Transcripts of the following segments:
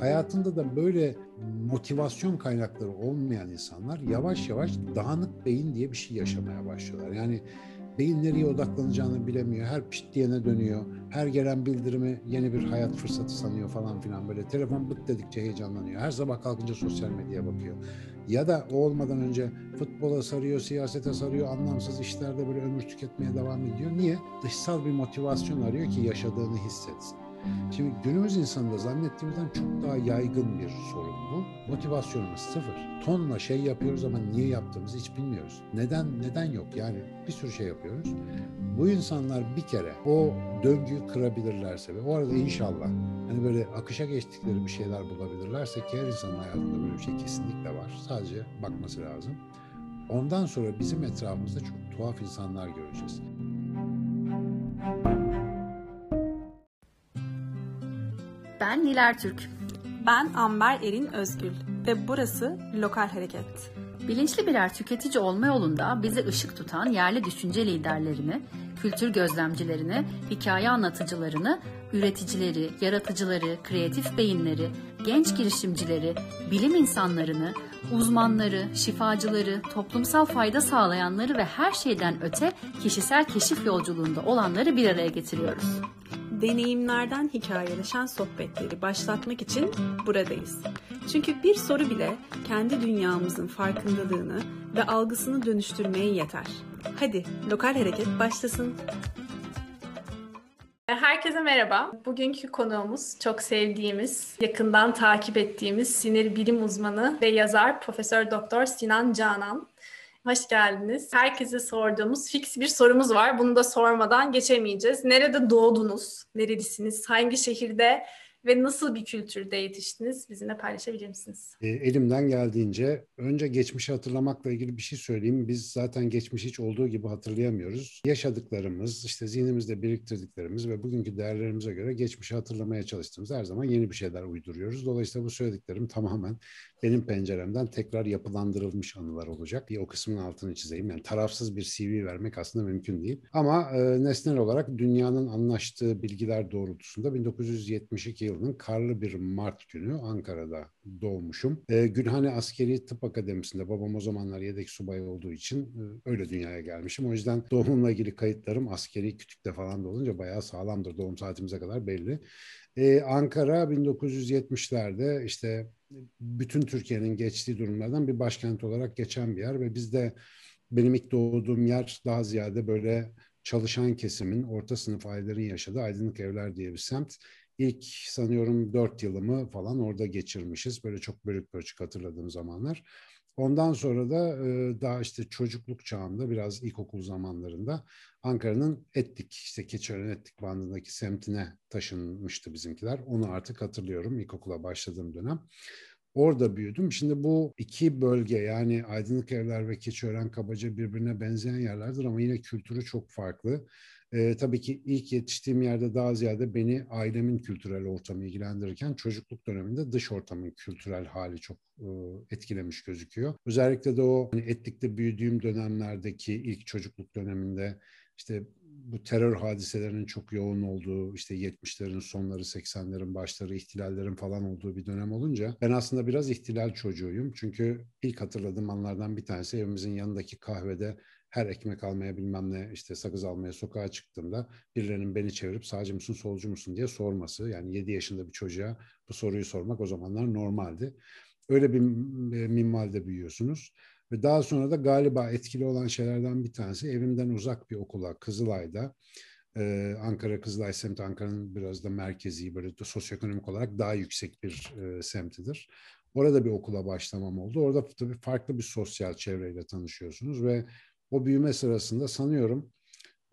hayatında da böyle motivasyon kaynakları olmayan insanlar yavaş yavaş dağınık beyin diye bir şey yaşamaya başlıyorlar. Yani beyin nereye odaklanacağını bilemiyor. Her pişt diyene dönüyor. Her gelen bildirimi yeni bir hayat fırsatı sanıyor falan filan böyle. Telefon bıt dedikçe heyecanlanıyor. Her sabah kalkınca sosyal medyaya bakıyor. Ya da o olmadan önce futbola sarıyor, siyasete sarıyor, anlamsız işlerde böyle ömür tüketmeye devam ediyor. Niye? Dışsal bir motivasyon arıyor ki yaşadığını hissetsin. Şimdi günümüz insanında zannettiğimizden çok daha yaygın bir sorun bu. Motivasyonumuz sıfır. Tonla şey yapıyoruz ama niye yaptığımızı hiç bilmiyoruz. Neden neden yok? Yani bir sürü şey yapıyoruz. Bu insanlar bir kere o döngüyü kırabilirlerse ve o arada inşallah hani böyle akışa geçtikleri bir şeyler bulabilirlerse ki her insanın hayatında böyle bir şey kesinlikle var. Sadece bakması lazım. Ondan sonra bizim etrafımızda çok tuhaf insanlar göreceğiz. Ben Niler Türk. Ben Amber Erin Özgül ve burası Lokal Hareket. Bilinçli birer tüketici olma yolunda bize ışık tutan yerli düşünce liderlerini, kültür gözlemcilerini, hikaye anlatıcılarını, üreticileri, yaratıcıları, kreatif beyinleri, genç girişimcileri, bilim insanlarını, uzmanları, şifacıları, toplumsal fayda sağlayanları ve her şeyden öte kişisel keşif yolculuğunda olanları bir araya getiriyoruz deneyimlerden hikayeleşen sohbetleri başlatmak için buradayız. Çünkü bir soru bile kendi dünyamızın farkındalığını ve algısını dönüştürmeye yeter. Hadi lokal hareket başlasın. Herkese merhaba. Bugünkü konuğumuz çok sevdiğimiz, yakından takip ettiğimiz sinir bilim uzmanı ve yazar Profesör Doktor Sinan Canan. Hoş geldiniz. Herkese sorduğumuz fix bir sorumuz var. Bunu da sormadan geçemeyeceğiz. Nerede doğdunuz? Nerelisiniz? Hangi şehirde ve nasıl bir kültürde yetiştiniz? Bizimle paylaşabilir misiniz? E, elimden geldiğince önce geçmişi hatırlamakla ilgili bir şey söyleyeyim. Biz zaten geçmiş hiç olduğu gibi hatırlayamıyoruz. Yaşadıklarımız, işte zihnimizde biriktirdiklerimiz ve bugünkü değerlerimize göre geçmişi hatırlamaya çalıştığımız her zaman yeni bir şeyler uyduruyoruz. Dolayısıyla bu söylediklerim tamamen benim penceremden tekrar yapılandırılmış anılar olacak. Bir o kısmın altını çizeyim. Yani tarafsız bir CV vermek aslında mümkün değil. Ama e, nesnel olarak dünyanın anlaştığı bilgiler doğrultusunda 1972 yılının karlı bir Mart günü Ankara'da doğmuşum. E, Gülhane Askeri Tıp Akademisi'nde babam o zamanlar yedek subay olduğu için e, öyle dünyaya gelmişim. O yüzden doğumumla ilgili kayıtlarım askeri kütükte falan da olunca bayağı sağlamdır. Doğum saatimize kadar belli. Ee, Ankara 1970'lerde işte bütün Türkiye'nin geçtiği durumlardan bir başkent olarak geçen bir yer ve bizde benim ilk doğduğum yer daha ziyade böyle çalışan kesimin, orta sınıf ailelerin yaşadığı Aydınlık Evler diye bir semt. İlk sanıyorum dört yılımı falan orada geçirmişiz. Böyle çok bölük pörçük hatırladığım zamanlar. Ondan sonra da daha işte çocukluk çağında biraz ilkokul zamanlarında Ankara'nın Etlik işte Keçiören Etlik bandındaki semtine taşınmıştı bizimkiler. Onu artık hatırlıyorum ilkokula başladığım dönem. Orada büyüdüm. Şimdi bu iki bölge yani Aydınlık Evler ve Keçiören kabaca birbirine benzeyen yerlerdir ama yine kültürü çok farklı. E, tabii ki ilk yetiştiğim yerde daha ziyade beni ailemin kültürel ortamı ilgilendirirken çocukluk döneminde dış ortamın kültürel hali çok e, etkilemiş gözüküyor. Özellikle de o hani etlikte büyüdüğüm dönemlerdeki ilk çocukluk döneminde işte bu terör hadiselerinin çok yoğun olduğu işte 70'lerin sonları 80'lerin başları ihtilallerin falan olduğu bir dönem olunca ben aslında biraz ihtilal çocuğuyum. Çünkü ilk hatırladığım anlardan bir tanesi evimizin yanındaki kahvede her ekmek almaya bilmem ne işte sakız almaya sokağa çıktığımda birilerinin beni çevirip sağcı mısın solcu musun diye sorması. Yani 7 yaşında bir çocuğa bu soruyu sormak o zamanlar normaldi. Öyle bir e, minvalde büyüyorsunuz. Ve daha sonra da galiba etkili olan şeylerden bir tanesi evimden uzak bir okula Kızılay'da ee, Ankara Kızılay semti Ankara'nın biraz da merkezi böyle de sosyoekonomik olarak daha yüksek bir e, semtidir. Orada bir okula başlamam oldu. Orada tabii farklı bir sosyal çevreyle tanışıyorsunuz ve o büyüme sırasında sanıyorum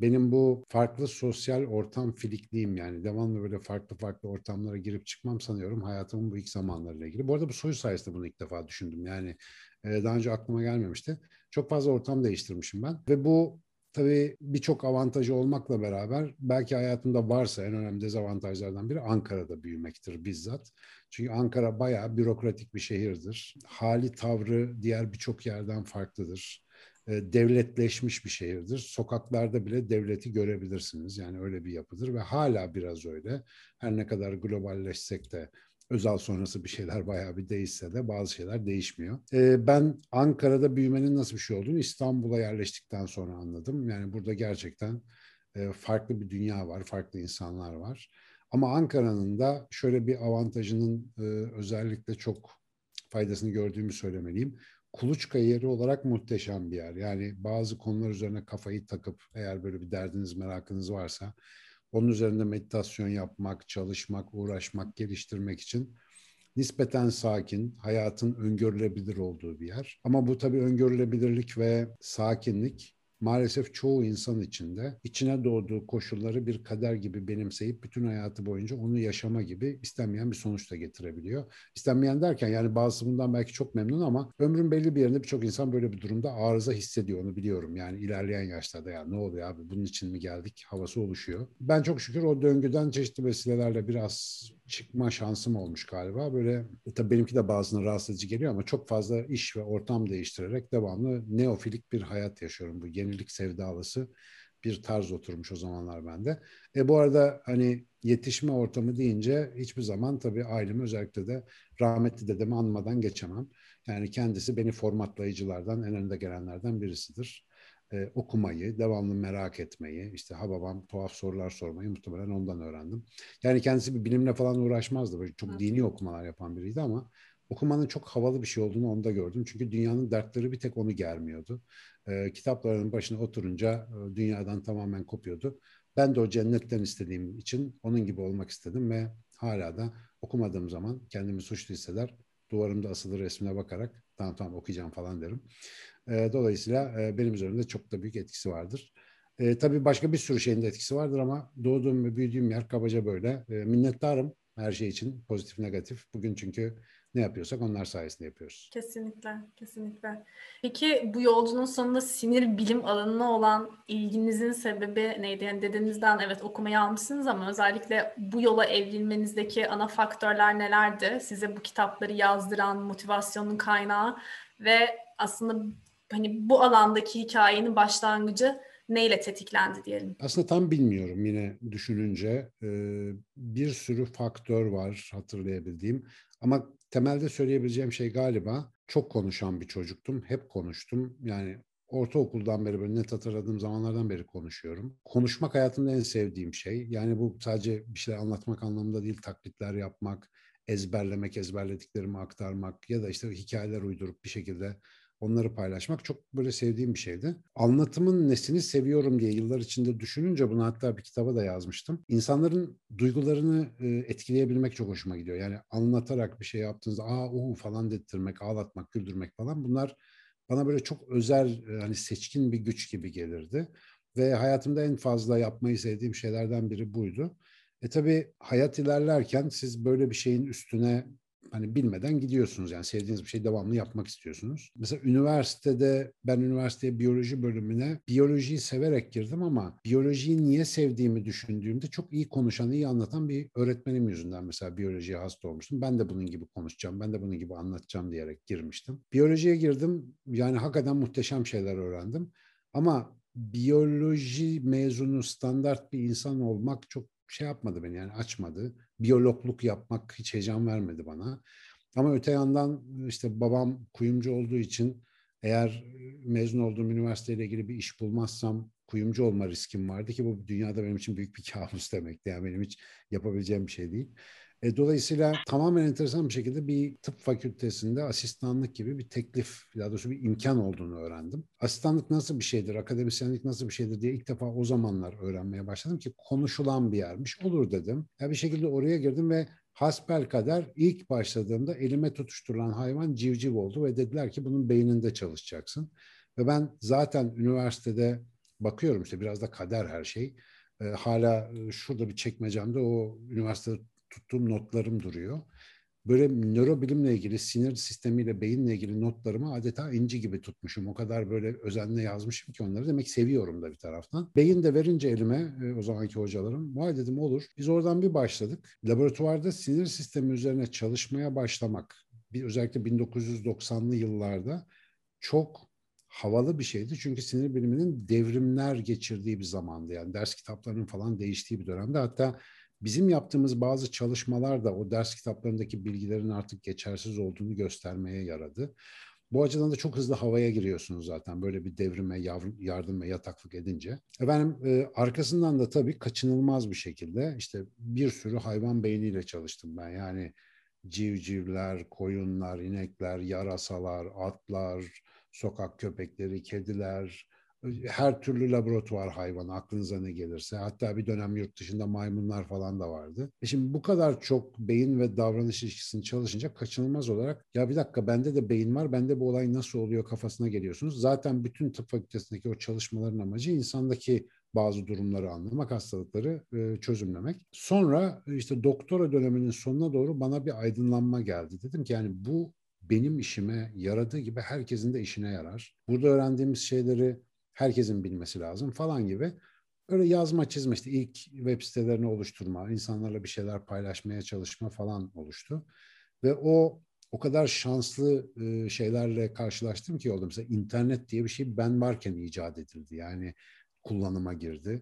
benim bu farklı sosyal ortam filikliğim yani devamlı böyle farklı farklı ortamlara girip çıkmam sanıyorum hayatımın bu ilk zamanlarıyla ilgili. Bu arada bu soyu sayesinde bunu ilk defa düşündüm. Yani e, daha önce aklıma gelmemişti. Çok fazla ortam değiştirmişim ben ve bu tabii birçok avantajı olmakla beraber belki hayatımda varsa en önemli dezavantajlardan biri Ankara'da büyümektir bizzat. Çünkü Ankara bayağı bürokratik bir şehirdir. Hali tavrı diğer birçok yerden farklıdır. E, devletleşmiş bir şehirdir. Sokaklarda bile devleti görebilirsiniz. Yani öyle bir yapıdır ve hala biraz öyle. Her ne kadar globalleşsek de Özal sonrası bir şeyler bayağı bir değişse de bazı şeyler değişmiyor. Ee, ben Ankara'da büyümenin nasıl bir şey olduğunu İstanbul'a yerleştikten sonra anladım. Yani burada gerçekten e, farklı bir dünya var, farklı insanlar var. Ama Ankara'nın da şöyle bir avantajının e, özellikle çok faydasını gördüğümü söylemeliyim. Kuluçka yeri olarak muhteşem bir yer. Yani bazı konular üzerine kafayı takıp eğer böyle bir derdiniz, merakınız varsa onun üzerinde meditasyon yapmak, çalışmak, uğraşmak, geliştirmek için nispeten sakin, hayatın öngörülebilir olduğu bir yer. Ama bu tabii öngörülebilirlik ve sakinlik maalesef çoğu insan içinde içine doğduğu koşulları bir kader gibi benimseyip bütün hayatı boyunca onu yaşama gibi istenmeyen bir sonuç da getirebiliyor. İstenmeyen derken yani bazısı bundan belki çok memnun ama ömrün belli bir yerinde birçok insan böyle bir durumda arıza hissediyor onu biliyorum. Yani ilerleyen yaşlarda ya ne oluyor abi bunun için mi geldik havası oluşuyor. Ben çok şükür o döngüden çeşitli vesilelerle biraz çıkma şansım olmuş galiba. Böyle tabii benimki de bazına rahatsız edici geliyor ama çok fazla iş ve ortam değiştirerek devamlı neofilik bir hayat yaşıyorum. Bu yenilik sevdalısı bir tarz oturmuş o zamanlar bende. E bu arada hani yetişme ortamı deyince hiçbir zaman tabii ailemi özellikle de rahmetli dedemi anmadan geçemem. Yani kendisi beni formatlayıcılardan en önde gelenlerden birisidir e, okumayı, devamlı merak etmeyi, işte ha babam tuhaf sorular sormayı muhtemelen ondan öğrendim. Yani kendisi bir bilimle falan uğraşmazdı. Böyle çok dini okumalar yapan biriydi ama okumanın çok havalı bir şey olduğunu onda gördüm. Çünkü dünyanın dertleri bir tek onu germiyordu. E, kitaplarının başına oturunca e, dünyadan tamamen kopuyordu. Ben de o cennetten istediğim için onun gibi olmak istedim ve hala da okumadığım zaman kendimi suçlu hisseder. Duvarımda asılı resmine bakarak tamam tamam okuyacağım falan derim. E, dolayısıyla e, benim üzerimde çok da büyük etkisi vardır. E, tabii başka bir sürü şeyin de etkisi vardır ama doğduğum ve büyüdüğüm yer kabaca böyle. E, minnettarım her şey için pozitif negatif. Bugün çünkü ne yapıyorsak onlar sayesinde yapıyoruz. Kesinlikle, kesinlikle. Peki bu yolculuğun sonunda sinir bilim alanına olan ilginizin sebebi neydi? Yani dedenizden evet okumayı almışsınız ama özellikle bu yola evrilmenizdeki ana faktörler nelerdi? Size bu kitapları yazdıran motivasyonun kaynağı ve aslında hani bu alandaki hikayenin başlangıcı neyle tetiklendi diyelim? Aslında tam bilmiyorum yine düşününce. bir sürü faktör var hatırlayabildiğim. Ama temelde söyleyebileceğim şey galiba çok konuşan bir çocuktum. Hep konuştum. Yani ortaokuldan beri böyle net hatırladığım zamanlardan beri konuşuyorum. Konuşmak hayatımda en sevdiğim şey. Yani bu sadece bir şeyler anlatmak anlamında değil, taklitler yapmak, ezberlemek, ezberlediklerimi aktarmak ya da işte hikayeler uydurup bir şekilde onları paylaşmak çok böyle sevdiğim bir şeydi. Anlatımın nesini seviyorum diye yıllar içinde düşününce bunu hatta bir kitaba da yazmıştım. İnsanların duygularını e, etkileyebilmek çok hoşuma gidiyor. Yani anlatarak bir şey yaptığınızda aa uhu falan dedirtmek, ağlatmak, güldürmek falan bunlar bana böyle çok özel hani seçkin bir güç gibi gelirdi. Ve hayatımda en fazla yapmayı sevdiğim şeylerden biri buydu. E tabii hayat ilerlerken siz böyle bir şeyin üstüne hani bilmeden gidiyorsunuz yani sevdiğiniz bir şeyi devamlı yapmak istiyorsunuz. Mesela üniversitede ben üniversiteye biyoloji bölümüne biyolojiyi severek girdim ama biyolojiyi niye sevdiğimi düşündüğümde çok iyi konuşan, iyi anlatan bir öğretmenim yüzünden mesela biyolojiye hasta olmuştum. Ben de bunun gibi konuşacağım, ben de bunun gibi anlatacağım diyerek girmiştim. Biyolojiye girdim yani hakikaten muhteşem şeyler öğrendim. Ama biyoloji mezunu standart bir insan olmak çok şey yapmadı beni yani açmadı. Biyologluk yapmak hiç heyecan vermedi bana. Ama öte yandan işte babam kuyumcu olduğu için eğer mezun olduğum üniversiteyle ilgili bir iş bulmazsam kuyumcu olma riskim vardı ki bu dünyada benim için büyük bir kabus demekti. Yani benim hiç yapabileceğim bir şey değil. E, dolayısıyla tamamen enteresan bir şekilde bir tıp fakültesinde asistanlık gibi bir teklif, daha doğrusu bir imkan olduğunu öğrendim. Asistanlık nasıl bir şeydir, akademisyenlik nasıl bir şeydir diye ilk defa o zamanlar öğrenmeye başladım ki konuşulan bir yermiş. Olur dedim. Ya bir şekilde oraya girdim ve hasbel kadar ilk başladığımda elime tutuşturulan hayvan civciv oldu ve dediler ki bunun beyninde çalışacaksın. Ve ben zaten üniversitede bakıyorum işte biraz da kader her şey. E, hala şurada bir çekmecemde o üniversitede tuttuğum notlarım duruyor. Böyle nörobilimle ilgili, sinir sistemiyle, beyinle ilgili notlarımı adeta inci gibi tutmuşum. O kadar böyle özenle yazmışım ki onları. Demek seviyorum da bir taraftan. Beyin de verince elime e, o zamanki hocalarım. Vay dedim olur. Biz oradan bir başladık. Laboratuvarda sinir sistemi üzerine çalışmaya başlamak. Bir, özellikle 1990'lı yıllarda çok havalı bir şeydi. Çünkü sinir biliminin devrimler geçirdiği bir zamandı. Yani ders kitaplarının falan değiştiği bir dönemde. Hatta bizim yaptığımız bazı çalışmalar da o ders kitaplarındaki bilgilerin artık geçersiz olduğunu göstermeye yaradı. Bu açıdan da çok hızlı havaya giriyorsunuz zaten böyle bir devrime yardım ve yataklık edince. Efendim e, arkasından da tabii kaçınılmaz bir şekilde işte bir sürü hayvan beyniyle çalıştım ben. Yani civcivler, koyunlar, inekler, yarasalar, atlar, sokak köpekleri, kediler, her türlü laboratuvar hayvanı aklınıza ne gelirse. Hatta bir dönem yurt dışında maymunlar falan da vardı. E şimdi bu kadar çok beyin ve davranış ilişkisini çalışınca kaçınılmaz olarak ya bir dakika bende de beyin var, bende bu olay nasıl oluyor kafasına geliyorsunuz. Zaten bütün tıp fakültesindeki o çalışmaların amacı insandaki bazı durumları anlamak, hastalıkları e, çözümlemek. Sonra işte doktora döneminin sonuna doğru bana bir aydınlanma geldi. Dedim ki yani bu benim işime yaradığı gibi herkesin de işine yarar. Burada öğrendiğimiz şeyleri herkesin bilmesi lazım falan gibi. Öyle yazma çizme işte ilk web sitelerini oluşturma, insanlarla bir şeyler paylaşmaya çalışma falan oluştu. Ve o o kadar şanslı e, şeylerle karşılaştım ki oldu. Mesela internet diye bir şey ben varken icat edildi. Yani kullanıma girdi.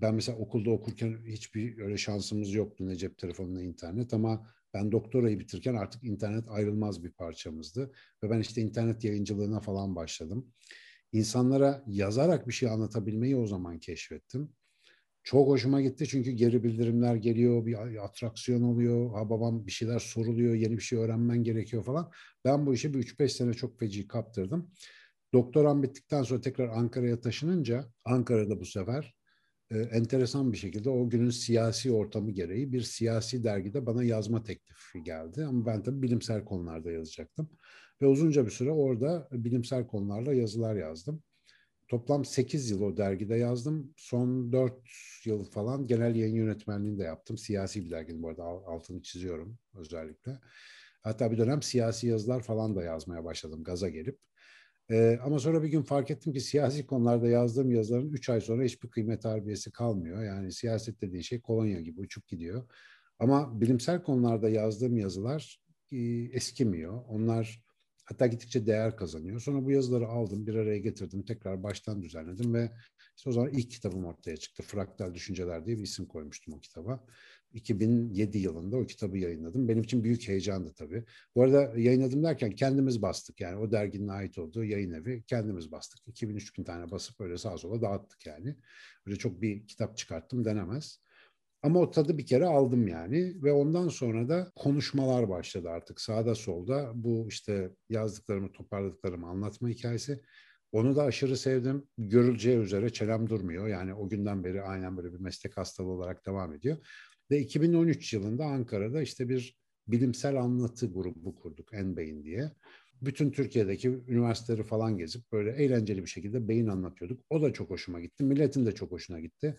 Ben mesela okulda okurken hiçbir öyle şansımız yoktu ne cep telefonu ne internet ama ben doktorayı bitirirken artık internet ayrılmaz bir parçamızdı. Ve ben işte internet yayıncılığına falan başladım. İnsanlara yazarak bir şey anlatabilmeyi o zaman keşfettim. Çok hoşuma gitti çünkü geri bildirimler geliyor, bir atraksiyon oluyor, ha babam bir şeyler soruluyor, yeni bir şey öğrenmen gerekiyor falan. Ben bu işi bir 3-5 sene çok feci kaptırdım. Doktoram bittikten sonra tekrar Ankara'ya taşınınca Ankara'da bu sefer e, enteresan bir şekilde o günün siyasi ortamı gereği bir siyasi dergide bana yazma teklifi geldi. Ama ben tabii bilimsel konularda yazacaktım. Ve uzunca bir süre orada bilimsel konularla yazılar yazdım. Toplam 8 yıl o dergide yazdım. Son 4 yıl falan genel yayın yönetmenliğini de yaptım. Siyasi bir derginin bu arada altını çiziyorum özellikle. Hatta bir dönem siyasi yazılar falan da yazmaya başladım gaza gelip. Ee, ama sonra bir gün fark ettim ki siyasi konularda yazdığım yazıların 3 ay sonra hiçbir kıymet harbiyesi kalmıyor. Yani siyaset dediğin şey kolonya gibi uçup gidiyor. Ama bilimsel konularda yazdığım yazılar e, eskimiyor. Onlar hatta gittikçe değer kazanıyor. Sonra bu yazıları aldım, bir araya getirdim, tekrar baştan düzenledim ve işte o zaman ilk kitabım ortaya çıktı. Fraktal Düşünceler diye bir isim koymuştum o kitaba. 2007 yılında o kitabı yayınladım. Benim için büyük heyecandı tabii. Bu arada yayınladım derken kendimiz bastık yani o derginin ait olduğu yayın evi kendimiz bastık. 2000-3000 tane basıp öyle sağa sola dağıttık yani. Öyle çok bir kitap çıkarttım denemez. Ama o tadı bir kere aldım yani ve ondan sonra da konuşmalar başladı artık sağda solda. Bu işte yazdıklarımı, toparladıklarımı anlatma hikayesi. Onu da aşırı sevdim. Görüleceği üzere çelem durmuyor. Yani o günden beri aynen böyle bir meslek hastalığı olarak devam ediyor. Ve 2013 yılında Ankara'da işte bir bilimsel anlatı grubu kurduk Enbeyin diye. Bütün Türkiye'deki üniversiteleri falan gezip böyle eğlenceli bir şekilde beyin anlatıyorduk. O da çok hoşuma gitti. Milletin de çok hoşuna gitti.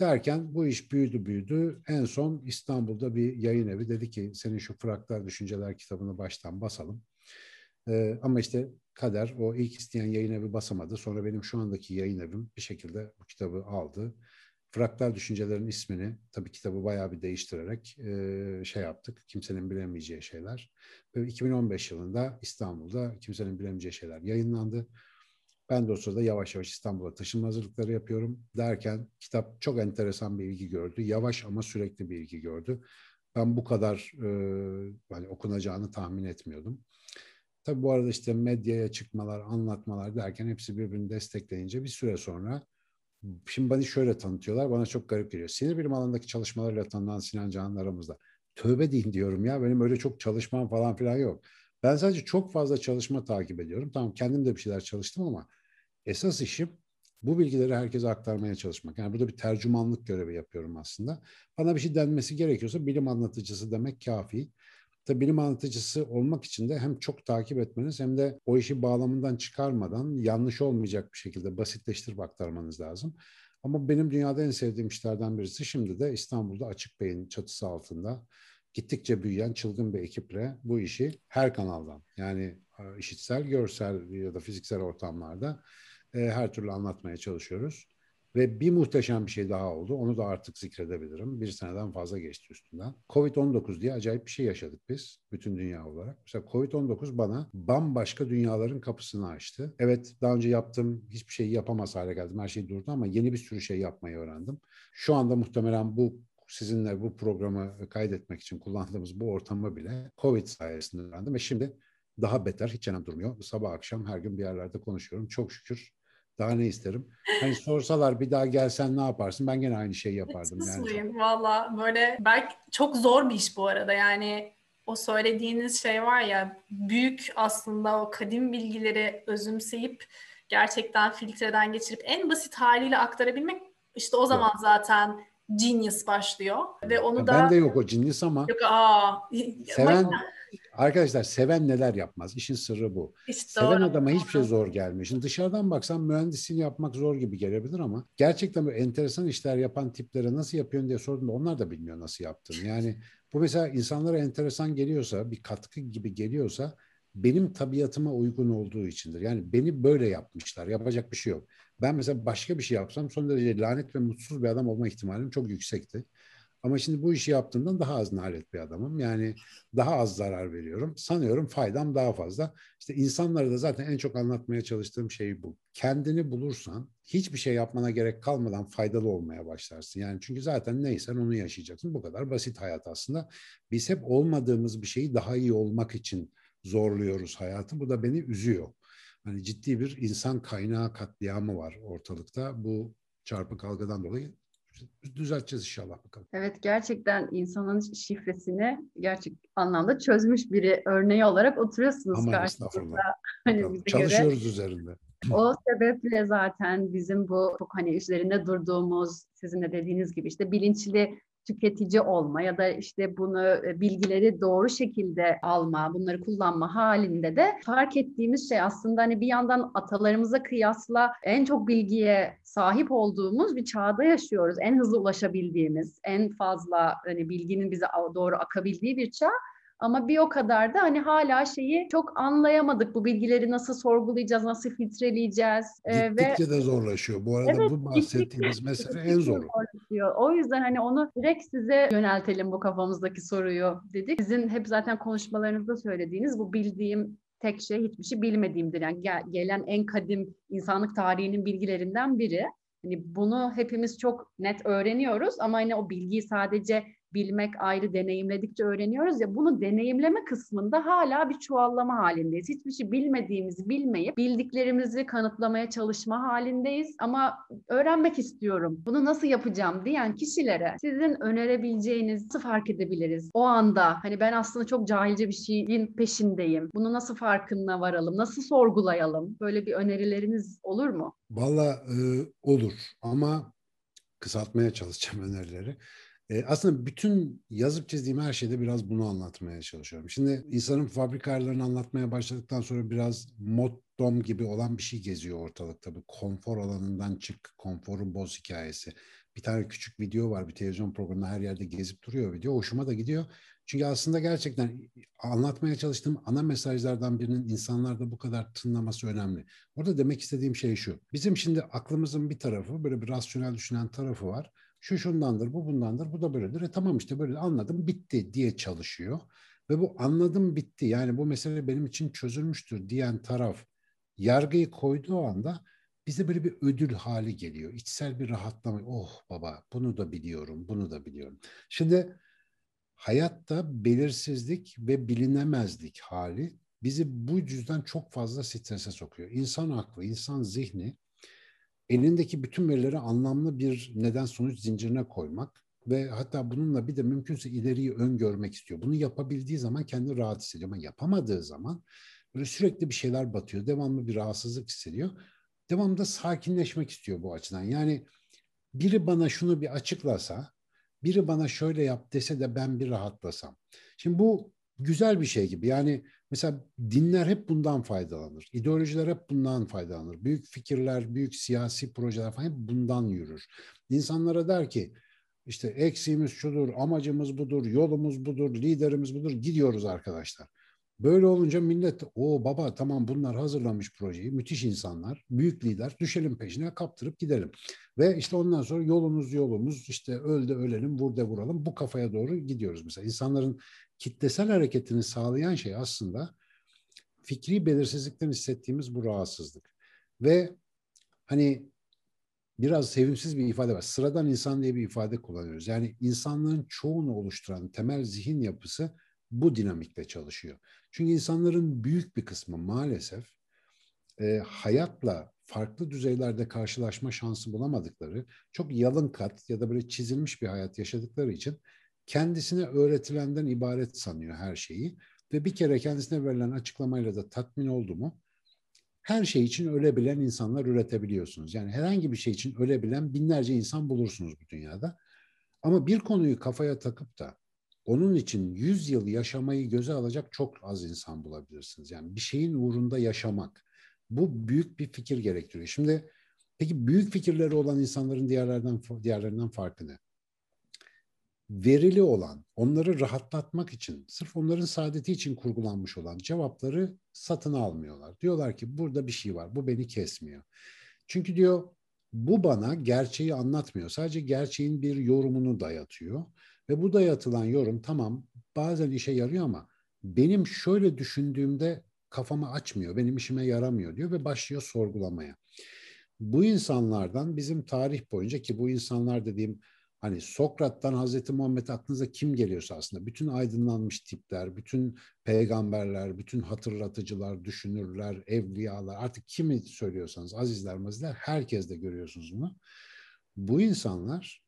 Derken bu iş büyüdü büyüdü. En son İstanbul'da bir yayın evi dedi ki senin şu Fraktal Düşünceler kitabını baştan basalım. Ee, ama işte kader o ilk isteyen yayın evi basamadı. Sonra benim şu andaki yayın evim bir şekilde bu kitabı aldı. Fraktal Düşüncelerin ismini tabii kitabı bayağı bir değiştirerek e, şey yaptık. Kimsenin bilemeyeceği şeyler. Ve 2015 yılında İstanbul'da kimsenin bilemeyeceği şeyler yayınlandı. Ben de o sırada yavaş yavaş İstanbul'a taşınma hazırlıkları yapıyorum. Derken kitap çok enteresan bir ilgi gördü. Yavaş ama sürekli bir ilgi gördü. Ben bu kadar e, hani okunacağını tahmin etmiyordum. Tabii bu arada işte medyaya çıkmalar, anlatmalar derken hepsi birbirini destekleyince bir süre sonra Şimdi beni şöyle tanıtıyorlar. Bana çok garip geliyor. Sinir bilim alanındaki çalışmalarıyla tanınan Sinan Canan aramızda. Tövbe deyin diyorum ya. Benim öyle çok çalışmam falan filan yok. Ben sadece çok fazla çalışma takip ediyorum. Tamam kendim de bir şeyler çalıştım ama esas işim bu bilgileri herkese aktarmaya çalışmak. Yani burada bir tercümanlık görevi yapıyorum aslında. Bana bir şey denmesi gerekiyorsa bilim anlatıcısı demek kafi. Tabii bilim anlatıcısı olmak için de hem çok takip etmeniz hem de o işi bağlamından çıkarmadan yanlış olmayacak bir şekilde basitleştirip aktarmanız lazım. Ama benim dünyada en sevdiğim işlerden birisi şimdi de İstanbul'da Açık Bey'in çatısı altında gittikçe büyüyen çılgın bir ekiple bu işi her kanaldan yani e, işitsel, görsel ya da fiziksel ortamlarda e, her türlü anlatmaya çalışıyoruz. Ve bir muhteşem bir şey daha oldu. Onu da artık zikredebilirim. Bir seneden fazla geçti üstünden. Covid-19 diye acayip bir şey yaşadık biz. Bütün dünya olarak. Mesela Covid-19 bana bambaşka dünyaların kapısını açtı. Evet daha önce yaptığım hiçbir şeyi yapamaz hale geldim. Her şey durdu ama yeni bir sürü şey yapmayı öğrendim. Şu anda muhtemelen bu sizinle bu programı kaydetmek için kullandığımız bu ortamı bile Covid sayesinde öğrendim ve şimdi daha beter hiç çenem durmuyor. Sabah akşam her gün bir yerlerde konuşuyorum. Çok şükür daha ne isterim? Hani sorsalar bir daha gelsen ne yaparsın? Ben gene aynı şeyi yapardım. Nasıl yani. Valla böyle belki çok zor bir iş bu arada. Yani o söylediğiniz şey var ya büyük aslında o kadim bilgileri özümseyip gerçekten filtreden geçirip en basit haliyle aktarabilmek işte o zaman zaten genius başlıyor ve onu ya da ben de yok o genius ama yok aa seven arkadaşlar seven neler yapmaz işin sırrı bu işte seven doğru. adama hiçbir şey zor gelmiyor şimdi dışarıdan baksan mühendisliğini yapmak zor gibi gelebilir ama gerçekten böyle enteresan işler yapan tiplere nasıl yapıyorsun diye sorduğumda onlar da bilmiyor nasıl yaptığını yani bu mesela insanlara enteresan geliyorsa bir katkı gibi geliyorsa benim tabiatıma uygun olduğu içindir. Yani beni böyle yapmışlar. Yapacak bir şey yok. Ben mesela başka bir şey yapsam son derece lanet ve mutsuz bir adam olma ihtimalim çok yüksekti. Ama şimdi bu işi yaptığımdan daha az nalet bir adamım. Yani daha az zarar veriyorum. Sanıyorum faydam daha fazla. İşte insanlara da zaten en çok anlatmaya çalıştığım şey bu. Kendini bulursan hiçbir şey yapmana gerek kalmadan faydalı olmaya başlarsın. Yani çünkü zaten neysen onu yaşayacaksın. Bu kadar basit hayat aslında. Biz hep olmadığımız bir şeyi daha iyi olmak için zorluyoruz hayatı. Bu da beni üzüyor. Hani ciddi bir insan kaynağı katliamı var ortalıkta. Bu çarpık algıdan dolayı düzelteceğiz inşallah bakalım. Evet gerçekten insanın şifresini gerçek anlamda çözmüş biri örneği olarak oturuyorsunuz Aman karşımızda. Hani Çalışıyoruz göre. üzerinde. O sebeple zaten bizim bu çok hani üzerinde durduğumuz sizin de dediğiniz gibi işte bilinçli tüketici olma ya da işte bunu e, bilgileri doğru şekilde alma, bunları kullanma halinde de fark ettiğimiz şey aslında hani bir yandan atalarımıza kıyasla en çok bilgiye sahip olduğumuz bir çağda yaşıyoruz. En hızlı ulaşabildiğimiz, en fazla hani bilginin bize doğru akabildiği bir çağ. Ama bir o kadar da hani hala şeyi çok anlayamadık. Bu bilgileri nasıl sorgulayacağız, nasıl filtreleyeceğiz. Ee, Gittikçe ve... de zorlaşıyor. Bu arada evet, bu bahsettiğimiz mesele en zoru. Zorlaşıyor. O yüzden hani onu direkt size yöneltelim bu kafamızdaki soruyu dedik. Sizin hep zaten konuşmalarınızda söylediğiniz bu bildiğim tek şey hiçbir şey bilmediğimdir. Yani gel, gelen en kadim insanlık tarihinin bilgilerinden biri. Hani bunu hepimiz çok net öğreniyoruz ama hani o bilgiyi sadece bilmek ayrı deneyimledikçe öğreniyoruz ya bunu deneyimleme kısmında hala bir çuvallama halindeyiz. Hiçbir şey bilmediğimizi bilmeyip bildiklerimizi kanıtlamaya çalışma halindeyiz ama öğrenmek istiyorum. Bunu nasıl yapacağım diyen kişilere sizin önerebileceğiniz fark edebiliriz? O anda hani ben aslında çok cahilce bir şeyin peşindeyim. Bunu nasıl farkına varalım? Nasıl sorgulayalım? Böyle bir önerileriniz olur mu? Valla e, olur ama kısaltmaya çalışacağım önerileri. E, aslında bütün yazıp çizdiğim her şeyde biraz bunu anlatmaya çalışıyorum. Şimdi insanın fabrika ayarlarını anlatmaya başladıktan sonra biraz mottom gibi olan bir şey geziyor ortalıkta. Bu konfor alanından çık, konforun boz hikayesi. Bir tane küçük video var bir televizyon programında her yerde gezip duruyor video. Hoşuma da gidiyor. Çünkü aslında gerçekten anlatmaya çalıştığım ana mesajlardan birinin insanlarda bu kadar tınlaması önemli. Orada demek istediğim şey şu. Bizim şimdi aklımızın bir tarafı böyle bir rasyonel düşünen tarafı var şu şundandır, bu bundandır, bu da böyledir. E tamam işte böyle anladım, bitti diye çalışıyor. Ve bu anladım bitti yani bu mesele benim için çözülmüştür diyen taraf yargıyı koyduğu anda bize böyle bir ödül hali geliyor. İçsel bir rahatlama. Oh baba bunu da biliyorum, bunu da biliyorum. Şimdi hayatta belirsizlik ve bilinemezlik hali bizi bu yüzden çok fazla strese sokuyor. İnsan aklı, insan zihni elindeki bütün verileri anlamlı bir neden sonuç zincirine koymak ve hatta bununla bir de mümkünse ileriyi öngörmek istiyor. Bunu yapabildiği zaman kendi rahat hissediyor ama yapamadığı zaman böyle sürekli bir şeyler batıyor. Devamlı bir rahatsızlık hissediyor. Devamlı sakinleşmek istiyor bu açıdan. Yani biri bana şunu bir açıklasa, biri bana şöyle yap dese de ben bir rahatlasam. Şimdi bu güzel bir şey gibi. Yani mesela dinler hep bundan faydalanır. İdeolojiler hep bundan faydalanır. Büyük fikirler, büyük siyasi projeler falan hep bundan yürür. İnsanlara der ki işte eksiğimiz şudur, amacımız budur, yolumuz budur, liderimiz budur, gidiyoruz arkadaşlar. Böyle olunca millet o baba tamam bunlar hazırlamış projeyi müthiş insanlar büyük lider düşelim peşine kaptırıp gidelim. Ve işte ondan sonra yolumuz yolumuz işte öl de ölelim vur de vuralım bu kafaya doğru gidiyoruz mesela. insanların kitlesel hareketini sağlayan şey aslında fikri belirsizlikten hissettiğimiz bu rahatsızlık. Ve hani biraz sevimsiz bir ifade var. Sıradan insan diye bir ifade kullanıyoruz. Yani insanların çoğunu oluşturan temel zihin yapısı bu dinamikle çalışıyor. Çünkü insanların büyük bir kısmı maalesef e, hayatla farklı düzeylerde karşılaşma şansı bulamadıkları, çok yalın kat ya da böyle çizilmiş bir hayat yaşadıkları için kendisine öğretilenden ibaret sanıyor her şeyi ve bir kere kendisine verilen açıklamayla da tatmin oldu mu her şey için ölebilen insanlar üretebiliyorsunuz. Yani herhangi bir şey için ölebilen binlerce insan bulursunuz bu dünyada. Ama bir konuyu kafaya takıp da onun için 100 yıl yaşamayı göze alacak çok az insan bulabilirsiniz. Yani bir şeyin uğrunda yaşamak. Bu büyük bir fikir gerektiriyor. Şimdi peki büyük fikirleri olan insanların diğerlerden diğerlerinden farkı ne? Verili olan, onları rahatlatmak için, sırf onların saadeti için kurgulanmış olan cevapları satın almıyorlar. Diyorlar ki burada bir şey var, bu beni kesmiyor. Çünkü diyor bu bana gerçeği anlatmıyor. Sadece gerçeğin bir yorumunu dayatıyor. Ve bu dayatılan yorum tamam bazen işe yarıyor ama benim şöyle düşündüğümde kafamı açmıyor, benim işime yaramıyor diyor ve başlıyor sorgulamaya. Bu insanlardan bizim tarih boyunca ki bu insanlar dediğim Hani Sokrat'tan Hazreti Muhammed aklınıza kim geliyorsa aslında bütün aydınlanmış tipler, bütün peygamberler, bütün hatırlatıcılar, düşünürler, evliyalar artık kimi söylüyorsanız azizler mazizler herkes de görüyorsunuz bunu. Bu insanlar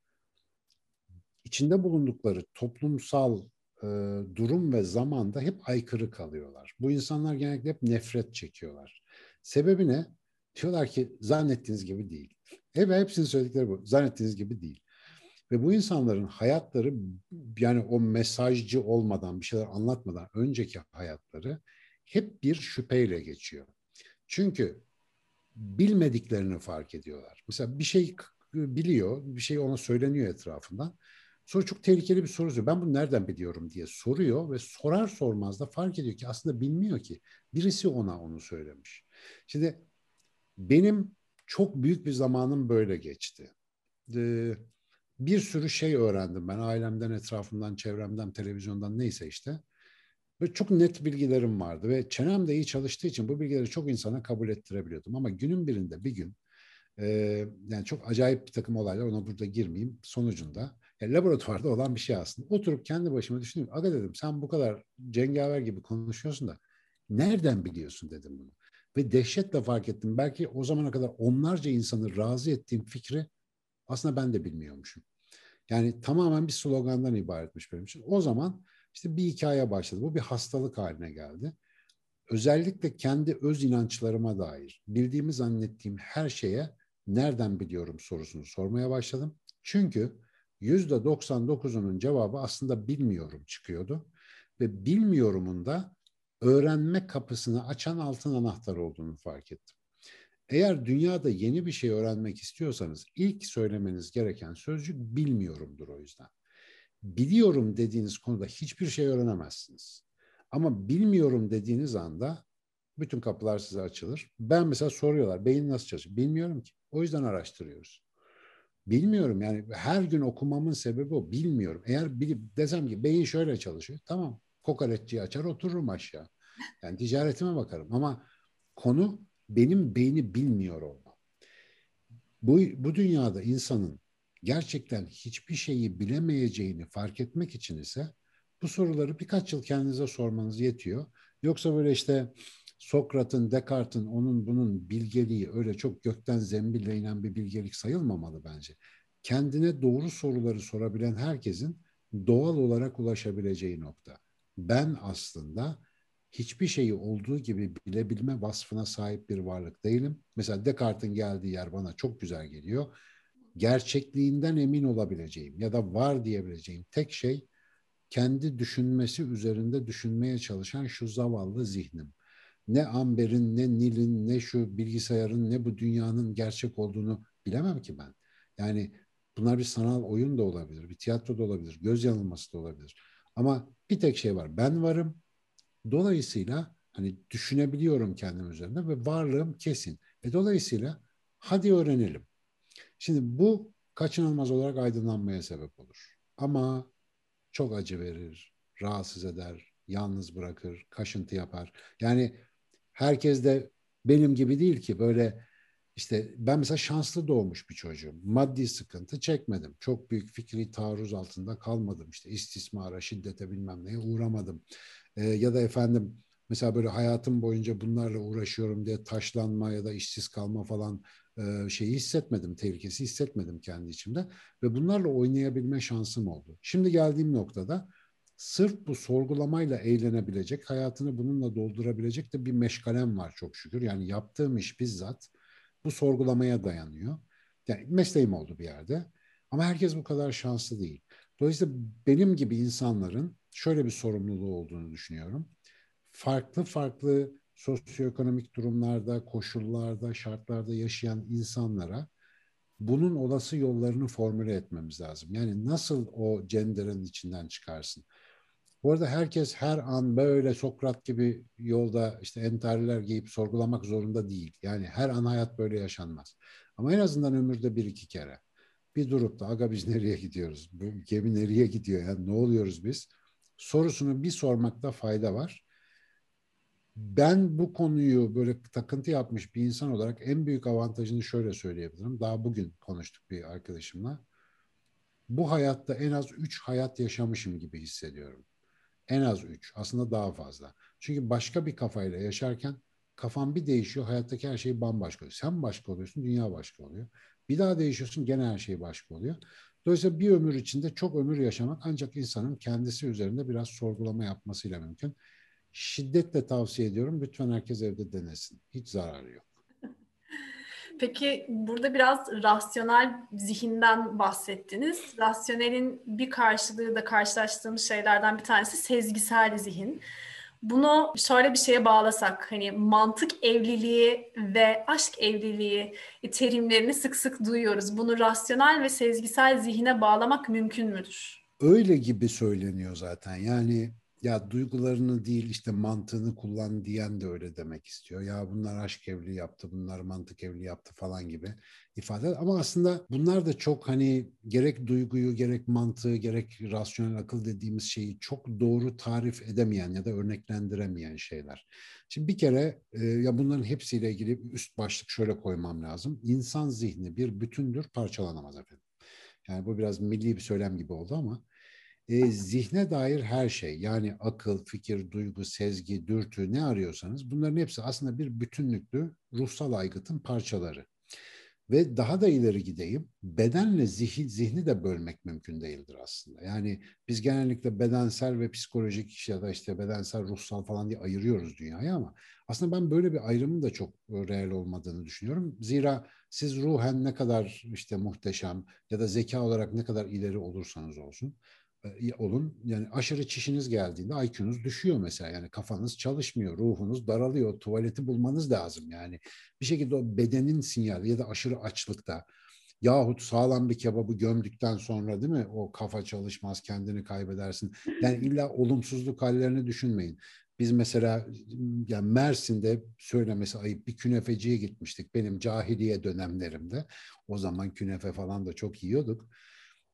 içinde bulundukları toplumsal e, durum ve zamanda hep aykırı kalıyorlar. Bu insanlar genellikle hep nefret çekiyorlar. Sebebi ne? Diyorlar ki zannettiğiniz gibi değil. Evet hepsinin söyledikleri bu. Zannettiğiniz gibi değil. Ve bu insanların hayatları yani o mesajcı olmadan bir şeyler anlatmadan önceki hayatları hep bir şüpheyle geçiyor. Çünkü bilmediklerini fark ediyorlar. Mesela bir şey biliyor, bir şey ona söyleniyor etrafından. Sonra çok tehlikeli bir soru soruyor. Ben bunu nereden biliyorum diye soruyor ve sorar sormaz da fark ediyor ki aslında bilmiyor ki. Birisi ona onu söylemiş. Şimdi benim çok büyük bir zamanım böyle geçti. Ee, bir sürü şey öğrendim ben ailemden, etrafımdan, çevremden, televizyondan neyse işte. Ve çok net bilgilerim vardı ve çenem de iyi çalıştığı için bu bilgileri çok insana kabul ettirebiliyordum. Ama günün birinde bir gün e, yani çok acayip bir takım olaylar ona burada girmeyeyim sonucunda yani laboratuvarda olan bir şey aslında. Oturup kendi başıma düşünüyorum. Aga dedim sen bu kadar cengaver gibi konuşuyorsun da nereden biliyorsun dedim bunu. Ve dehşetle fark ettim. Belki o zamana kadar onlarca insanı razı ettiğim fikri aslında ben de bilmiyormuşum. Yani tamamen bir slogandan ibaretmiş benim için. O zaman işte bir hikaye başladı. Bu bir hastalık haline geldi. Özellikle kendi öz inançlarıma dair bildiğimi zannettiğim her şeye nereden biliyorum sorusunu sormaya başladım. Çünkü yüzde 99'unun cevabı aslında bilmiyorum çıkıyordu. Ve bilmiyorumun da öğrenme kapısını açan altın anahtar olduğunu fark ettim. Eğer dünyada yeni bir şey öğrenmek istiyorsanız ilk söylemeniz gereken sözcük bilmiyorumdur o yüzden. Biliyorum dediğiniz konuda hiçbir şey öğrenemezsiniz. Ama bilmiyorum dediğiniz anda bütün kapılar size açılır. Ben mesela soruyorlar beyin nasıl çalışıyor? Bilmiyorum ki. O yüzden araştırıyoruz. Bilmiyorum yani her gün okumamın sebebi o. Bilmiyorum. Eğer bilip desem ki beyin şöyle çalışıyor. Tamam kokoreççiyi açar otururum aşağı. Yani ticaretime bakarım ama konu benim beyni bilmiyor olmam. Bu, bu dünyada insanın gerçekten hiçbir şeyi bilemeyeceğini fark etmek için ise bu soruları birkaç yıl kendinize sormanız yetiyor. Yoksa böyle işte Sokrat'ın, Descartes'in, onun bunun bilgeliği öyle çok gökten zembille inen bir bilgelik sayılmamalı bence. Kendine doğru soruları sorabilen herkesin doğal olarak ulaşabileceği nokta. Ben aslında hiçbir şeyi olduğu gibi bilebilme vasfına sahip bir varlık değilim. Mesela Descartes'in geldiği yer bana çok güzel geliyor. Gerçekliğinden emin olabileceğim ya da var diyebileceğim tek şey kendi düşünmesi üzerinde düşünmeye çalışan şu zavallı zihnim. Ne Amber'in, ne Nil'in, ne şu bilgisayarın, ne bu dünyanın gerçek olduğunu bilemem ki ben. Yani bunlar bir sanal oyun da olabilir, bir tiyatro da olabilir, göz yanılması da olabilir. Ama bir tek şey var, ben varım, Dolayısıyla hani düşünebiliyorum kendim üzerinde ve varlığım kesin. E dolayısıyla hadi öğrenelim. Şimdi bu kaçınılmaz olarak aydınlanmaya sebep olur. Ama çok acı verir, rahatsız eder, yalnız bırakır, kaşıntı yapar. Yani herkes de benim gibi değil ki böyle İşte ben mesela şanslı doğmuş bir çocuğum. Maddi sıkıntı çekmedim. Çok büyük fikri taarruz altında kalmadım. İşte istismara, şiddete bilmem neye uğramadım. Ee, ya da efendim mesela böyle hayatım boyunca bunlarla uğraşıyorum diye taşlanma ya da işsiz kalma falan e, şeyi hissetmedim, tehlikesi hissetmedim kendi içimde. Ve bunlarla oynayabilme şansım oldu. Şimdi geldiğim noktada sırf bu sorgulamayla eğlenebilecek, hayatını bununla doldurabilecek de bir meşgalem var çok şükür. Yani yaptığım iş bizzat bu sorgulamaya dayanıyor. Yani mesleğim oldu bir yerde. Ama herkes bu kadar şanslı değil. Dolayısıyla benim gibi insanların şöyle bir sorumluluğu olduğunu düşünüyorum. Farklı farklı sosyoekonomik durumlarda, koşullarda, şartlarda yaşayan insanlara bunun olası yollarını formüle etmemiz lazım. Yani nasıl o gender'ın içinden çıkarsın? Bu arada herkes her an böyle Sokrat gibi yolda işte entariler giyip sorgulamak zorunda değil. Yani her an hayat böyle yaşanmaz. Ama en azından ömürde bir iki kere. Bir durup da aga biz nereye gidiyoruz? Bu gemi nereye gidiyor? Yani ne oluyoruz biz? Sorusunu bir sormakta fayda var. Ben bu konuyu böyle takıntı yapmış bir insan olarak en büyük avantajını şöyle söyleyebilirim. Daha bugün konuştuk bir arkadaşımla. Bu hayatta en az üç hayat yaşamışım gibi hissediyorum. En az üç. Aslında daha fazla. Çünkü başka bir kafayla yaşarken kafan bir değişiyor. Hayattaki her şey bambaşka oluyor. Sen başka oluyorsun. Dünya başka oluyor. Bir daha değişiyorsun. Gene her şey başka oluyor. Dolayısıyla bir ömür içinde çok ömür yaşamak ancak insanın kendisi üzerinde biraz sorgulama yapmasıyla mümkün. Şiddetle tavsiye ediyorum. Lütfen herkes evde denesin. Hiç zararı yok. Peki burada biraz rasyonel zihinden bahsettiniz. Rasyonelin bir karşılığı da karşılaştığımız şeylerden bir tanesi sezgisel zihin. Bunu şöyle bir şeye bağlasak hani mantık evliliği ve aşk evliliği terimlerini sık sık duyuyoruz. Bunu rasyonel ve sezgisel zihine bağlamak mümkün müdür? Öyle gibi söyleniyor zaten. Yani ya duygularını değil işte mantığını kullan diyen de öyle demek istiyor. Ya bunlar aşk evli yaptı, bunlar mantık evli yaptı falan gibi ifade. Ama aslında bunlar da çok hani gerek duyguyu, gerek mantığı, gerek rasyonel akıl dediğimiz şeyi çok doğru tarif edemeyen ya da örneklendiremeyen şeyler. Şimdi bir kere e, ya bunların hepsiyle ilgili üst başlık şöyle koymam lazım. İnsan zihni bir bütündür, parçalanamaz efendim. Yani bu biraz milli bir söylem gibi oldu ama e, zihne dair her şey yani akıl, fikir, duygu, sezgi, dürtü ne arıyorsanız bunların hepsi aslında bir bütünlüklü ruhsal aygıtın parçaları. Ve daha da ileri gideyim, bedenle zihin, zihni de bölmek mümkün değildir aslında. Yani biz genellikle bedensel ve psikolojik ya da işte bedensel, ruhsal falan diye ayırıyoruz dünyayı ama aslında ben böyle bir ayrımın da çok reel olmadığını düşünüyorum. Zira siz ruhen ne kadar işte muhteşem ya da zeka olarak ne kadar ileri olursanız olsun, olun. Yani aşırı çişiniz geldiğinde IQ'nuz düşüyor mesela. Yani kafanız çalışmıyor, ruhunuz daralıyor. Tuvaleti bulmanız lazım yani. Bir şekilde o bedenin sinyali ya da aşırı açlıkta yahut sağlam bir kebabı gömdükten sonra değil mi o kafa çalışmaz kendini kaybedersin. Yani illa olumsuzluk hallerini düşünmeyin. Biz mesela yani Mersin'de söylemesi ayıp bir künefeciye gitmiştik benim cahiliye dönemlerimde. O zaman künefe falan da çok yiyorduk.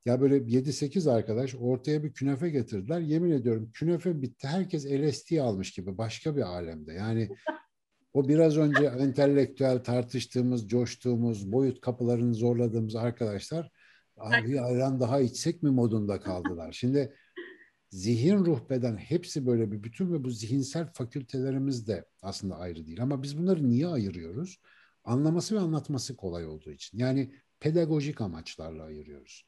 Ya böyle 7-8 arkadaş ortaya bir künefe getirdiler. Yemin ediyorum künefe bitti. Herkes LSD almış gibi başka bir alemde. Yani o biraz önce entelektüel tartıştığımız, coştuğumuz, boyut kapılarını zorladığımız arkadaşlar abi ayran daha içsek mi modunda kaldılar. Şimdi zihin, ruh, beden hepsi böyle bir bütün ve bu zihinsel fakültelerimiz de aslında ayrı değil. Ama biz bunları niye ayırıyoruz? Anlaması ve anlatması kolay olduğu için. Yani pedagojik amaçlarla ayırıyoruz.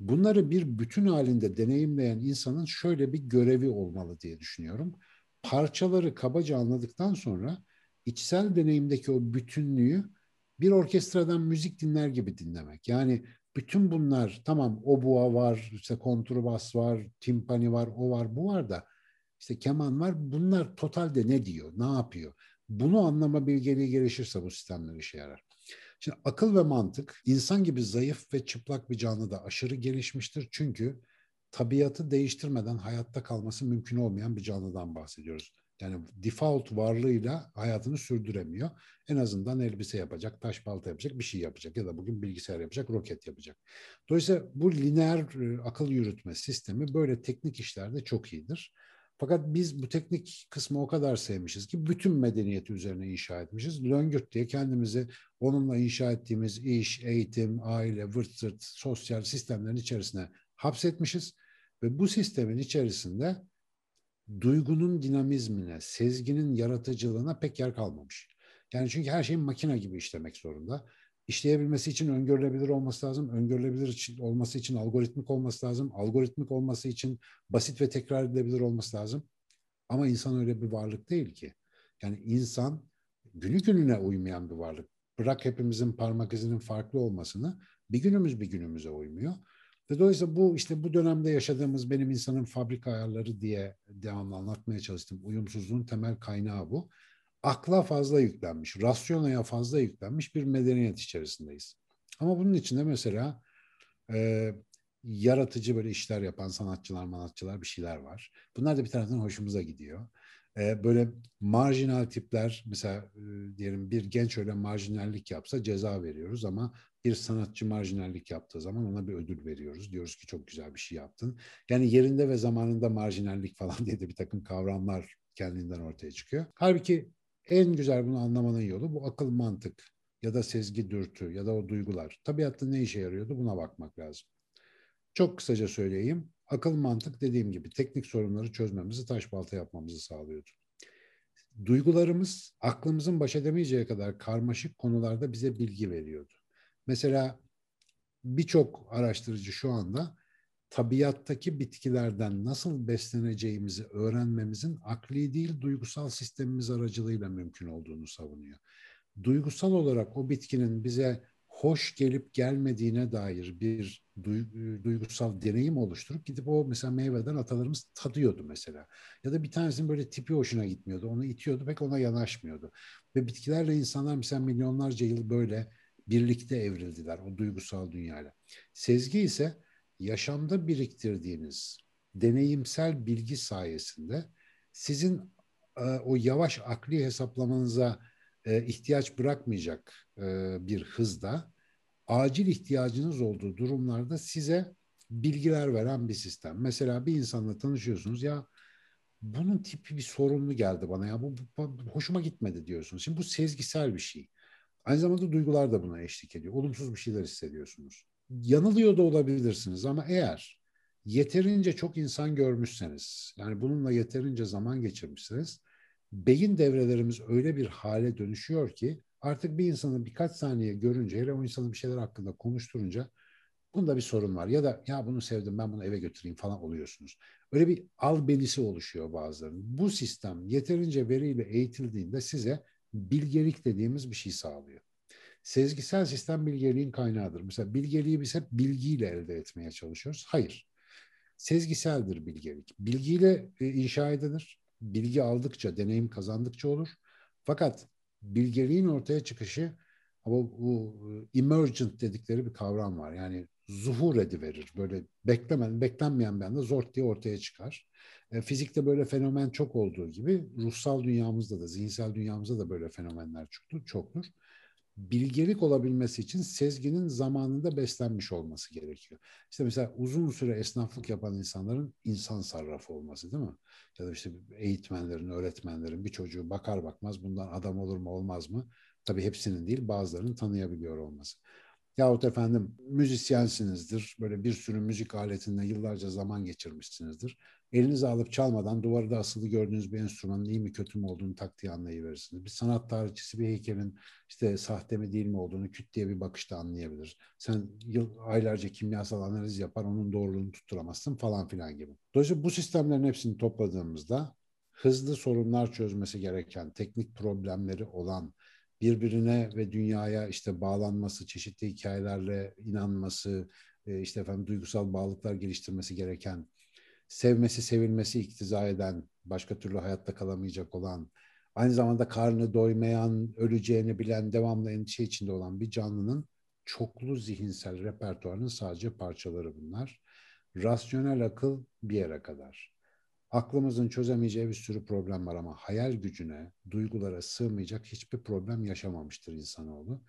Bunları bir bütün halinde deneyimleyen insanın şöyle bir görevi olmalı diye düşünüyorum. Parçaları kabaca anladıktan sonra içsel deneyimdeki o bütünlüğü bir orkestradan müzik dinler gibi dinlemek. Yani bütün bunlar tamam obua var, işte kontrbas var, timpani var, o var, bu var da işte keman var. Bunlar totalde ne diyor, ne yapıyor? Bunu anlama bilgeliği gelişirse bu sistemler işe yarar. Şimdi akıl ve mantık insan gibi zayıf ve çıplak bir canlıda aşırı gelişmiştir. Çünkü tabiatı değiştirmeden hayatta kalması mümkün olmayan bir canlıdan bahsediyoruz. Yani default varlığıyla hayatını sürdüremiyor. En azından elbise yapacak, taş balta yapacak, bir şey yapacak ya da bugün bilgisayar yapacak, roket yapacak. Dolayısıyla bu lineer e, akıl yürütme sistemi böyle teknik işlerde çok iyidir. Fakat biz bu teknik kısmı o kadar sevmişiz ki bütün medeniyeti üzerine inşa etmişiz. Löngürt diye kendimizi onunla inşa ettiğimiz iş, eğitim, aile, vırt zırt, sosyal sistemlerin içerisine hapsetmişiz. Ve bu sistemin içerisinde duygunun dinamizmine, sezginin yaratıcılığına pek yer kalmamış. Yani çünkü her şeyin makine gibi işlemek zorunda. İşleyebilmesi için öngörülebilir olması lazım. Öngörülebilir olması için algoritmik olması lazım. Algoritmik olması için basit ve tekrar edilebilir olması lazım. Ama insan öyle bir varlık değil ki. Yani insan günü gününe uymayan bir varlık. Bırak hepimizin parmak izinin farklı olmasını bir günümüz bir günümüze uymuyor. Ve dolayısıyla bu işte bu dönemde yaşadığımız benim insanın fabrika ayarları diye devamlı anlatmaya çalıştım. Uyumsuzluğun temel kaynağı bu akla fazla yüklenmiş, rasyonaya fazla yüklenmiş bir medeniyet içerisindeyiz. Ama bunun içinde mesela e, yaratıcı böyle işler yapan sanatçılar, manatçılar bir şeyler var. Bunlar da bir taraftan hoşumuza gidiyor. E, böyle marjinal tipler mesela e, diyelim bir genç öyle marjinallik yapsa ceza veriyoruz ama bir sanatçı marjinallik yaptığı zaman ona bir ödül veriyoruz. Diyoruz ki çok güzel bir şey yaptın. Yani yerinde ve zamanında marjinallik falan diye de bir takım kavramlar kendinden ortaya çıkıyor. Halbuki en güzel bunu anlamanın yolu bu akıl mantık ya da sezgi dürtü ya da o duygular. Tabiatta ne işe yarıyordu buna bakmak lazım. Çok kısaca söyleyeyim. Akıl mantık dediğim gibi teknik sorunları çözmemizi, taş balta yapmamızı sağlıyordu. Duygularımız aklımızın baş edemeyeceği kadar karmaşık konularda bize bilgi veriyordu. Mesela birçok araştırıcı şu anda tabiattaki bitkilerden nasıl besleneceğimizi öğrenmemizin akli değil duygusal sistemimiz aracılığıyla mümkün olduğunu savunuyor. Duygusal olarak o bitkinin bize hoş gelip gelmediğine dair bir duygusal deneyim oluşturup gidip o mesela meyveden atalarımız tadıyordu mesela. Ya da bir tanesinin böyle tipi hoşuna gitmiyordu. Onu itiyordu pek ona yanaşmıyordu. Ve bitkilerle insanlar mesela milyonlarca yıl böyle birlikte evrildiler o duygusal dünyayla. Sezgi ise yaşamda biriktirdiğiniz deneyimsel bilgi sayesinde sizin e, o yavaş akli hesaplamanıza e, ihtiyaç bırakmayacak e, bir hızda acil ihtiyacınız olduğu durumlarda size bilgiler veren bir sistem. Mesela bir insanla tanışıyorsunuz ya bunun tipi bir sorunlu geldi bana ya bu, bu, bu hoşuma gitmedi diyorsunuz. Şimdi bu sezgisel bir şey. Aynı zamanda duygular da buna eşlik ediyor. Olumsuz bir şeyler hissediyorsunuz yanılıyor da olabilirsiniz ama eğer yeterince çok insan görmüşseniz, yani bununla yeterince zaman geçirmişseniz, beyin devrelerimiz öyle bir hale dönüşüyor ki artık bir insanı birkaç saniye görünce, hele o insanı bir şeyler hakkında konuşturunca bunda bir sorun var. Ya da ya bunu sevdim ben bunu eve götüreyim falan oluyorsunuz. Öyle bir albenisi oluşuyor bazılarının. Bu sistem yeterince veriyle eğitildiğinde size bilgelik dediğimiz bir şey sağlıyor. Sezgisel sistem bilgeliğin kaynağıdır. Mesela bilgeliği biz hep bilgiyle elde etmeye çalışıyoruz. Hayır. Sezgiseldir bilgelik. Bilgiyle e, inşa edilir. Bilgi aldıkça, deneyim kazandıkça olur. Fakat bilgeliğin ortaya çıkışı bu, bu e, emergent dedikleri bir kavram var. Yani zuhur ediverir. Böyle beklemen, beklenmeyen bir anda zort diye ortaya çıkar. E, fizikte böyle fenomen çok olduğu gibi ruhsal dünyamızda da, zihinsel dünyamızda da böyle fenomenler çoktur. çoktur bilgelik olabilmesi için sezginin zamanında beslenmiş olması gerekiyor. İşte mesela uzun süre esnaflık yapan insanların insan sarrafı olması değil mi? Ya da işte eğitmenlerin, öğretmenlerin bir çocuğu bakar bakmaz bundan adam olur mu olmaz mı? Tabii hepsinin değil bazılarının tanıyabiliyor olması. Yahut efendim müzisyensinizdir, böyle bir sürü müzik aletinde yıllarca zaman geçirmişsinizdir elinize alıp çalmadan duvarda asılı gördüğünüz bir enstrümanın iyi mi kötü mü olduğunu tak diye anlayıverirsiniz. Bir sanat tarihçisi bir heykelin işte sahte mi değil mi olduğunu küt diye bir bakışta anlayabilir. Sen yıl, aylarca kimyasal analiz yapar onun doğruluğunu tutturamazsın falan filan gibi. Dolayısıyla bu sistemlerin hepsini topladığımızda hızlı sorunlar çözmesi gereken, teknik problemleri olan, birbirine ve dünyaya işte bağlanması, çeşitli hikayelerle inanması, e, işte efendim duygusal bağlılıklar geliştirmesi gereken sevmesi sevilmesi iktiza eden, başka türlü hayatta kalamayacak olan, aynı zamanda karnı doymayan, öleceğini bilen, devamlı endişe içinde olan bir canlının çoklu zihinsel repertuarının sadece parçaları bunlar. Rasyonel akıl bir yere kadar. Aklımızın çözemeyeceği bir sürü problem var ama hayal gücüne, duygulara sığmayacak hiçbir problem yaşamamıştır insanoğlu.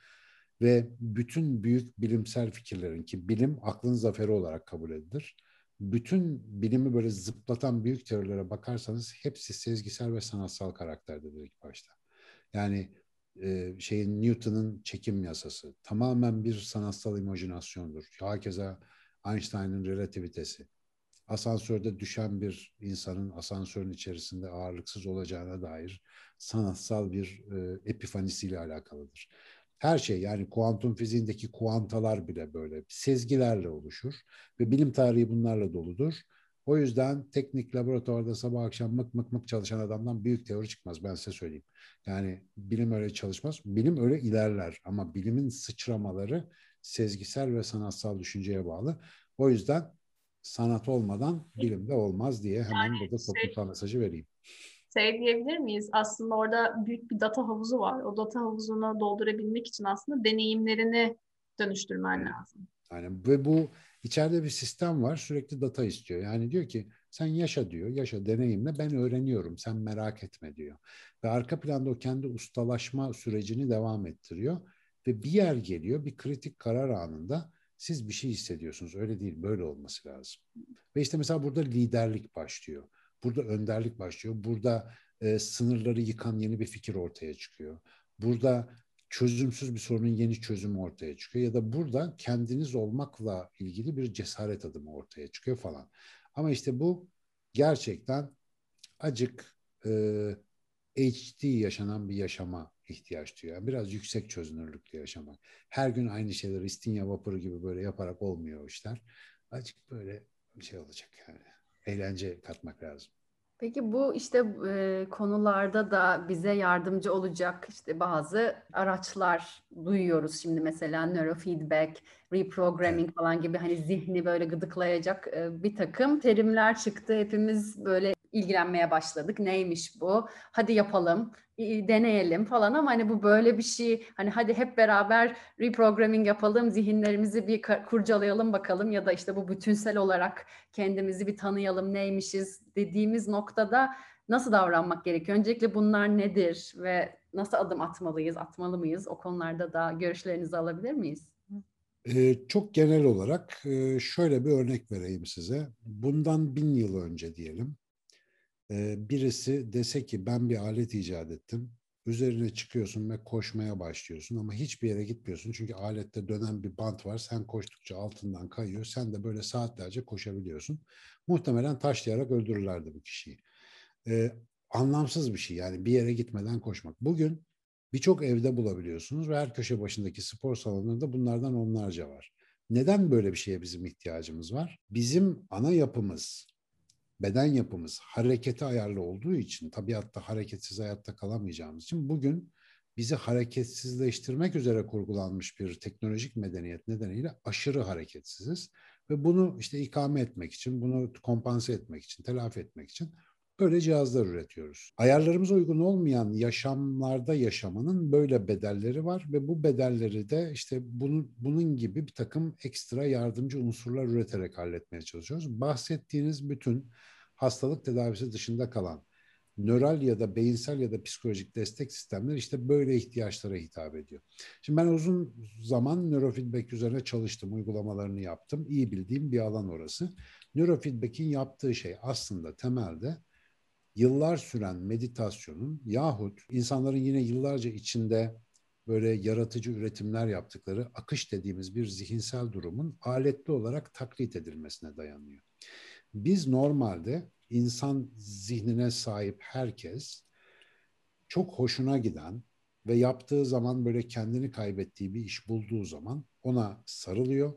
Ve bütün büyük bilimsel fikirlerin ki bilim aklın zaferi olarak kabul edilir bütün bilimi böyle zıplatan büyük teorilere bakarsanız hepsi sezgisel ve sanatsal karakterdedir ilk başta. Yani e, şeyin Newton'un çekim yasası tamamen bir sanatsal imajinasyondur. Hakeza Einstein'ın relativitesi. Asansörde düşen bir insanın asansörün içerisinde ağırlıksız olacağına dair sanatsal bir e, epifanisiyle alakalıdır. Her şey yani kuantum fiziğindeki kuantalar bile böyle sezgilerle oluşur ve bilim tarihi bunlarla doludur. O yüzden teknik laboratuvarda sabah akşam mık mık mık çalışan adamdan büyük teori çıkmaz ben size söyleyeyim. Yani bilim öyle çalışmaz. Bilim öyle ilerler ama bilimin sıçramaları sezgisel ve sanatsal düşünceye bağlı. O yüzden sanat olmadan bilim de olmaz diye hemen yani burada şey toplumsal mesajı vereyim şey diyebilir miyiz? Aslında orada büyük bir data havuzu var. O data havuzunu doldurabilmek için aslında deneyimlerini dönüştürmen lazım. Yani ve bu içeride bir sistem var. Sürekli data istiyor. Yani diyor ki sen yaşa diyor. Yaşa deneyimle ben öğreniyorum. Sen merak etme diyor. Ve arka planda o kendi ustalaşma sürecini devam ettiriyor. Ve bir yer geliyor. Bir kritik karar anında siz bir şey hissediyorsunuz. Öyle değil. Böyle olması lazım. Ve işte mesela burada liderlik başlıyor. Burada önderlik başlıyor. Burada e, sınırları yıkan yeni bir fikir ortaya çıkıyor. Burada çözümsüz bir sorunun yeni çözümü ortaya çıkıyor ya da burada kendiniz olmakla ilgili bir cesaret adımı ortaya çıkıyor falan. Ama işte bu gerçekten acık e, HD yaşanan bir yaşama ihtiyaç duyuyor. Yani biraz yüksek çözünürlüklü yaşamak. Her gün aynı şeyleri İstinye vapuru gibi böyle yaparak olmuyor işler. Acık böyle bir şey olacak yani eğlence katmak lazım. Peki bu işte e, konularda da bize yardımcı olacak işte bazı araçlar duyuyoruz şimdi mesela neurofeedback, reprogramming evet. falan gibi hani zihni böyle gıdıklayacak e, bir takım terimler çıktı. Hepimiz böyle ilgilenmeye başladık. Neymiş bu? Hadi yapalım, deneyelim falan ama hani bu böyle bir şey hani hadi hep beraber reprogramming yapalım, zihinlerimizi bir kurcalayalım bakalım ya da işte bu bütünsel olarak kendimizi bir tanıyalım neymişiz dediğimiz noktada nasıl davranmak gerekiyor? Öncelikle bunlar nedir ve nasıl adım atmalıyız, atmalı mıyız? O konularda da görüşlerinizi alabilir miyiz? Ee, çok genel olarak e, şöyle bir örnek vereyim size. Bundan bin yıl önce diyelim ee, birisi dese ki ben bir alet icat ettim. Üzerine çıkıyorsun ve koşmaya başlıyorsun ama hiçbir yere gitmiyorsun. Çünkü alette dönen bir bant var. Sen koştukça altından kayıyor. Sen de böyle saatlerce koşabiliyorsun. Muhtemelen taşlayarak öldürürlerdi bu kişiyi. Ee, anlamsız bir şey yani bir yere gitmeden koşmak. Bugün birçok evde bulabiliyorsunuz ve her köşe başındaki spor salonlarında bunlardan onlarca var. Neden böyle bir şeye bizim ihtiyacımız var? Bizim ana yapımız, beden yapımız harekete ayarlı olduğu için tabiatta hareketsiz hayatta kalamayacağımız için bugün bizi hareketsizleştirmek üzere kurgulanmış bir teknolojik medeniyet nedeniyle aşırı hareketsiziz ve bunu işte ikame etmek için, bunu kompanse etmek için, telafi etmek için böyle cihazlar üretiyoruz. Ayarlarımıza uygun olmayan yaşamlarda yaşamanın böyle bedelleri var ve bu bedelleri de işte bunun, bunun gibi bir takım ekstra yardımcı unsurlar üreterek halletmeye çalışıyoruz. Bahsettiğiniz bütün hastalık tedavisi dışında kalan nöral ya da beyinsel ya da psikolojik destek sistemleri işte böyle ihtiyaçlara hitap ediyor. Şimdi ben uzun zaman nörofeedback üzerine çalıştım, uygulamalarını yaptım. İyi bildiğim bir alan orası. Nörofeedback'in yaptığı şey aslında temelde yıllar süren meditasyonun yahut insanların yine yıllarca içinde böyle yaratıcı üretimler yaptıkları akış dediğimiz bir zihinsel durumun aletli olarak taklit edilmesine dayanıyor. Biz normalde insan zihnine sahip herkes çok hoşuna giden ve yaptığı zaman böyle kendini kaybettiği bir iş bulduğu zaman ona sarılıyor.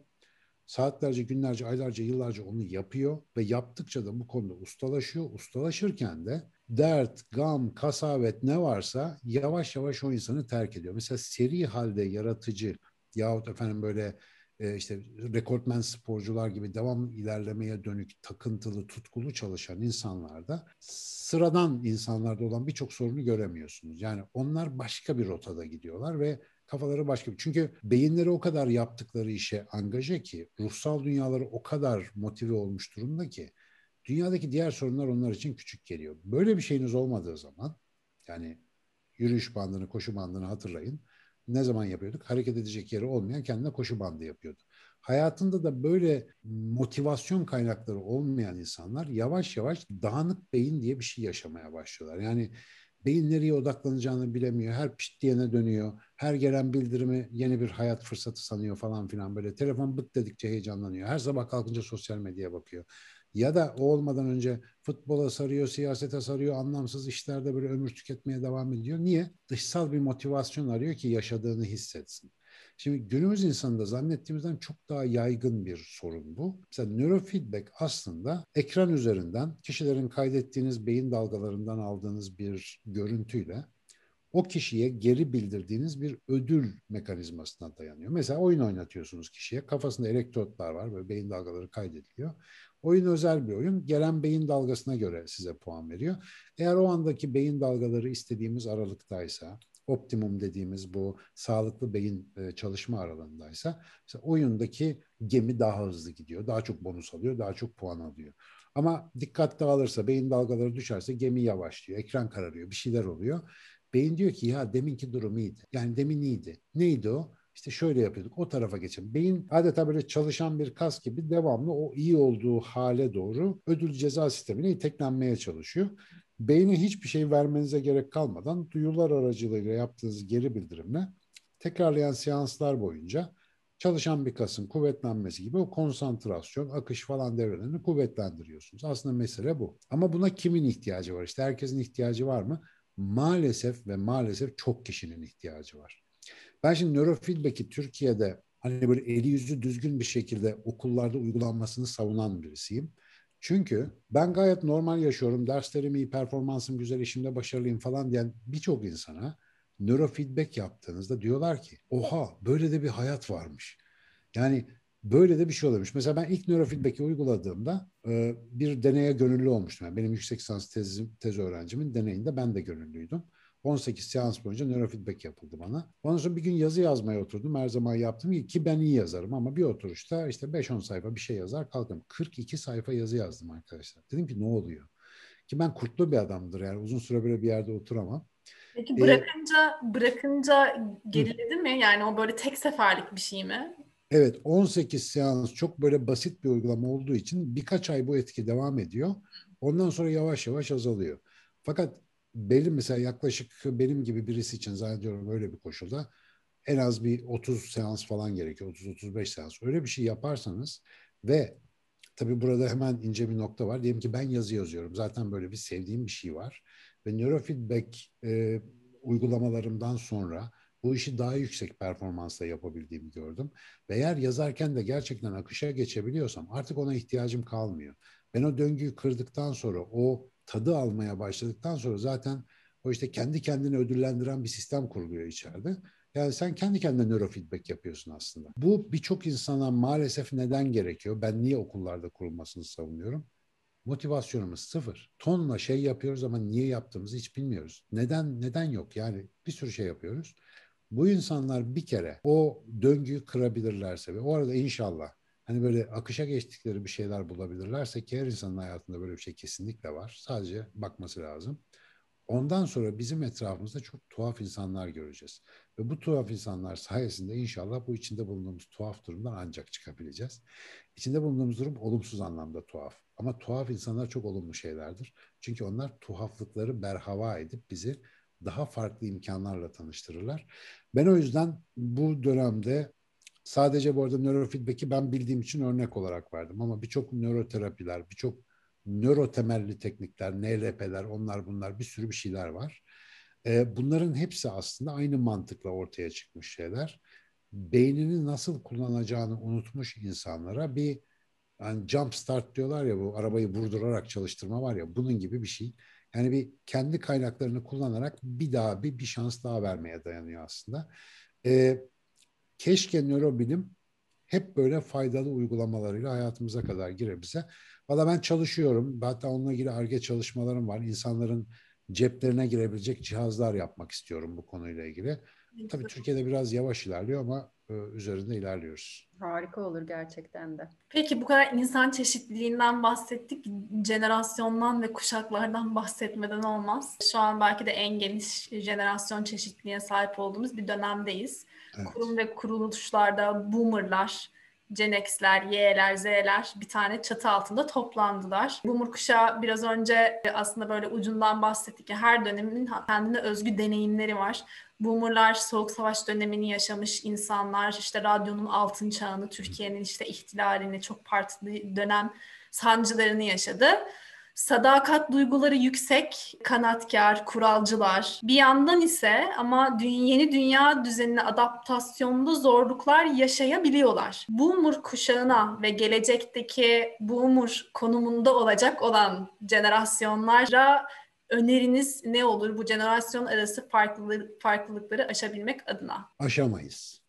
Saatlerce, günlerce, aylarca, yıllarca onu yapıyor ve yaptıkça da bu konuda ustalaşıyor. Ustalaşırken de dert, gam, kasavet ne varsa yavaş yavaş o insanı terk ediyor. Mesela seri halde yaratıcı yahut efendim böyle e, işte rekortmen sporcular gibi devam ilerlemeye dönük takıntılı, tutkulu çalışan insanlarda sıradan insanlarda olan birçok sorunu göremiyorsunuz. Yani onlar başka bir rotada gidiyorlar ve kafaları başka. Çünkü beyinleri o kadar yaptıkları işe angaje ki, ruhsal dünyaları o kadar motive olmuş durumda ki dünyadaki diğer sorunlar onlar için küçük geliyor. Böyle bir şeyiniz olmadığı zaman yani yürüyüş bandını, koşu bandını hatırlayın ne zaman yapıyorduk? Hareket edecek yeri olmayan kendine koşu bandı yapıyordu. hayatında da böyle motivasyon kaynakları olmayan insanlar yavaş yavaş dağınık beyin diye bir şey yaşamaya başlıyorlar. Yani beyin nereye odaklanacağını bilemiyor. Her pişt diyene dönüyor. Her gelen bildirimi yeni bir hayat fırsatı sanıyor falan filan böyle. Telefon bık dedikçe heyecanlanıyor. Her sabah kalkınca sosyal medyaya bakıyor. Ya da o olmadan önce futbola sarıyor, siyasete sarıyor, anlamsız işlerde böyle ömür tüketmeye devam ediyor. Niye? Dışsal bir motivasyon arıyor ki yaşadığını hissetsin. Şimdi günümüz insanında zannettiğimizden çok daha yaygın bir sorun bu. Mesela nörofeedback aslında ekran üzerinden kişilerin kaydettiğiniz beyin dalgalarından aldığınız bir görüntüyle o kişiye geri bildirdiğiniz bir ödül mekanizmasına dayanıyor. Mesela oyun oynatıyorsunuz kişiye. Kafasında elektrotlar var. Böyle beyin dalgaları kaydediliyor. Oyun özel bir oyun. Gelen beyin dalgasına göre size puan veriyor. Eğer o andaki beyin dalgaları istediğimiz aralıktaysa, optimum dediğimiz bu sağlıklı beyin e, çalışma aralığındaysa mesela oyundaki gemi daha hızlı gidiyor. Daha çok bonus alıyor, daha çok puan alıyor. Ama dikkat dağılırsa, beyin dalgaları düşerse gemi yavaşlıyor, ekran kararıyor, bir şeyler oluyor. Beyin diyor ki ya deminki durum iyiydi. Yani demin iyiydi. Neydi o? İşte şöyle yapıyorduk. O tarafa geçin. Beyin adeta böyle çalışan bir kas gibi devamlı o iyi olduğu hale doğru ödül ceza sistemine iteklenmeye çalışıyor. Beyne hiçbir şey vermenize gerek kalmadan duyular aracılığıyla yaptığınız geri bildirimle tekrarlayan seanslar boyunca çalışan bir kasın kuvvetlenmesi gibi o konsantrasyon, akış falan devrelerini kuvvetlendiriyorsunuz. Aslında mesele bu. Ama buna kimin ihtiyacı var? İşte herkesin ihtiyacı var mı? Maalesef ve maalesef çok kişinin ihtiyacı var. Ben şimdi nörofeedback'i Türkiye'de hani böyle eli yüzü düzgün bir şekilde okullarda uygulanmasını savunan birisiyim. Çünkü ben gayet normal yaşıyorum, derslerim iyi, performansım güzel, işimde başarılıyım falan diyen birçok insana nörofeedback yaptığınızda diyorlar ki oha böyle de bir hayat varmış. Yani böyle de bir şey oluyormuş. Mesela ben ilk nörofeedback'i uyguladığımda e, bir deneye gönüllü olmuştum. Yani benim yüksek lisans tezim, tez öğrencimin deneyinde ben de gönüllüydüm. 18 seans boyunca nörofeedback yapıldı bana. Ondan sonra bir gün yazı yazmaya oturdum. Her zaman yaptığım gibi ki ben iyi yazarım ama bir oturuşta işte 5-10 sayfa bir şey yazar kalkarım. 42 sayfa yazı yazdım arkadaşlar. Dedim ki ne oluyor? Ki ben kurtlu bir adamdır yani uzun süre böyle bir yerde oturamam. Peki bırakınca ee, bırakınca geriledi hı. mi? Yani o böyle tek seferlik bir şey mi? Evet 18 seans çok böyle basit bir uygulama olduğu için birkaç ay bu etki devam ediyor. Ondan sonra yavaş yavaş azalıyor. Fakat belli mesela yaklaşık benim gibi birisi için zannediyorum öyle bir koşulda en az bir 30 seans falan gerekiyor. 30-35 seans. Öyle bir şey yaparsanız ve tabii burada hemen ince bir nokta var. Diyelim ki ben yazı yazıyorum. Zaten böyle bir sevdiğim bir şey var. Ve neurofeedback e, uygulamalarımdan sonra bu işi daha yüksek performansla yapabildiğimi gördüm. Ve eğer yazarken de gerçekten akışa geçebiliyorsam artık ona ihtiyacım kalmıyor. Ben o döngüyü kırdıktan sonra o tadı almaya başladıktan sonra zaten o işte kendi kendini ödüllendiren bir sistem kuruluyor içeride. Yani sen kendi kendine nörofeedback yapıyorsun aslında. Bu birçok insana maalesef neden gerekiyor? Ben niye okullarda kurulmasını savunuyorum? Motivasyonumuz sıfır. Tonla şey yapıyoruz ama niye yaptığımızı hiç bilmiyoruz. Neden neden yok? Yani bir sürü şey yapıyoruz. Bu insanlar bir kere o döngüyü kırabilirlerse ve o arada inşallah hani böyle akışa geçtikleri bir şeyler bulabilirlerse ki her insanın hayatında böyle bir şey kesinlikle var. Sadece bakması lazım. Ondan sonra bizim etrafımızda çok tuhaf insanlar göreceğiz. Ve bu tuhaf insanlar sayesinde inşallah bu içinde bulunduğumuz tuhaf durumdan ancak çıkabileceğiz. İçinde bulunduğumuz durum olumsuz anlamda tuhaf. Ama tuhaf insanlar çok olumlu şeylerdir. Çünkü onlar tuhaflıkları berhava edip bizi daha farklı imkanlarla tanıştırırlar. Ben o yüzden bu dönemde Sadece bu arada nörofeedback'i ben bildiğim için örnek olarak verdim ama birçok nöroterapiler, birçok nöro temelli teknikler, NLP'ler, onlar bunlar bir sürü bir şeyler var. Ee, bunların hepsi aslında aynı mantıkla ortaya çıkmış şeyler. Beynini nasıl kullanacağını unutmuş insanlara bir yani jump start diyorlar ya bu arabayı vurdurarak çalıştırma var ya bunun gibi bir şey. Yani bir kendi kaynaklarını kullanarak bir daha bir, bir şans daha vermeye dayanıyor aslında. Ee, keşke nörobilim hep böyle faydalı uygulamalarıyla hayatımıza kadar girebilse. Valla ben çalışıyorum. Hatta onunla ilgili ARGE çalışmalarım var. İnsanların ceplerine girebilecek cihazlar yapmak istiyorum bu konuyla ilgili. Tabii Türkiye'de biraz yavaş ilerliyor ama e, üzerinde ilerliyoruz. Harika olur gerçekten de. Peki bu kadar insan çeşitliliğinden bahsettik. Jenerasyondan ve kuşaklardan bahsetmeden olmaz. Şu an belki de en geniş jenerasyon çeşitliliğine sahip olduğumuz bir dönemdeyiz. Evet. Kurum ve kuruluşlarda boomerlar Gen X'ler, Y'ler, Z'ler bir tane çatı altında toplandılar. Boomer kuşağı biraz önce aslında böyle ucundan bahsettik ki her dönemin kendine özgü deneyimleri var. Boomer'lar Soğuk Savaş dönemini yaşamış insanlar, işte radyonun altın çağını, Türkiye'nin işte ihtilalini, çok partili dönem sancılarını yaşadı sadakat duyguları yüksek, kanatkar, kuralcılar. Bir yandan ise ama yeni dünya düzenine adaptasyonda zorluklar yaşayabiliyorlar. Boomer kuşağına ve gelecekteki boomer konumunda olacak olan jenerasyonlara öneriniz ne olur bu jenerasyon arası farklılık, farklılıkları aşabilmek adına? Aşamayız.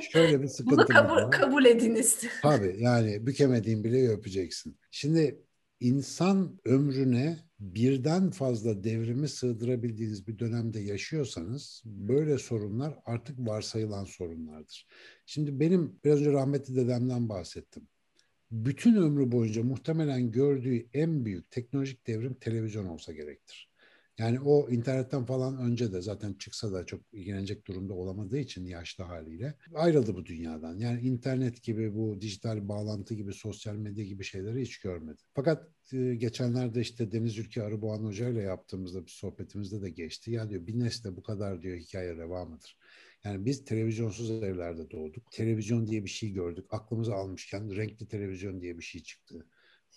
Şöyle bir sıkıntımız Bunu kabul, var. kabul ediniz. Tabii yani bükemediğin bile öpeceksin. Şimdi insan ömrüne birden fazla devrimi sığdırabildiğiniz bir dönemde yaşıyorsanız böyle sorunlar artık varsayılan sorunlardır. Şimdi benim biraz önce rahmetli dedemden bahsettim. Bütün ömrü boyunca muhtemelen gördüğü en büyük teknolojik devrim televizyon olsa gerektir. Yani o internetten falan önce de zaten çıksa da çok ilgilenecek durumda olamadığı için yaşlı haliyle ayrıldı bu dünyadan. Yani internet gibi bu dijital bağlantı gibi sosyal medya gibi şeyleri hiç görmedi. Fakat e, geçenlerde işte Deniz Ülke Arıboğan Hoca ile yaptığımızda bir sohbetimizde de geçti. Ya diyor bir nesle bu kadar diyor hikaye devamıdır. Yani biz televizyonsuz evlerde doğduk. Televizyon diye bir şey gördük. Aklımıza almışken renkli televizyon diye bir şey çıktı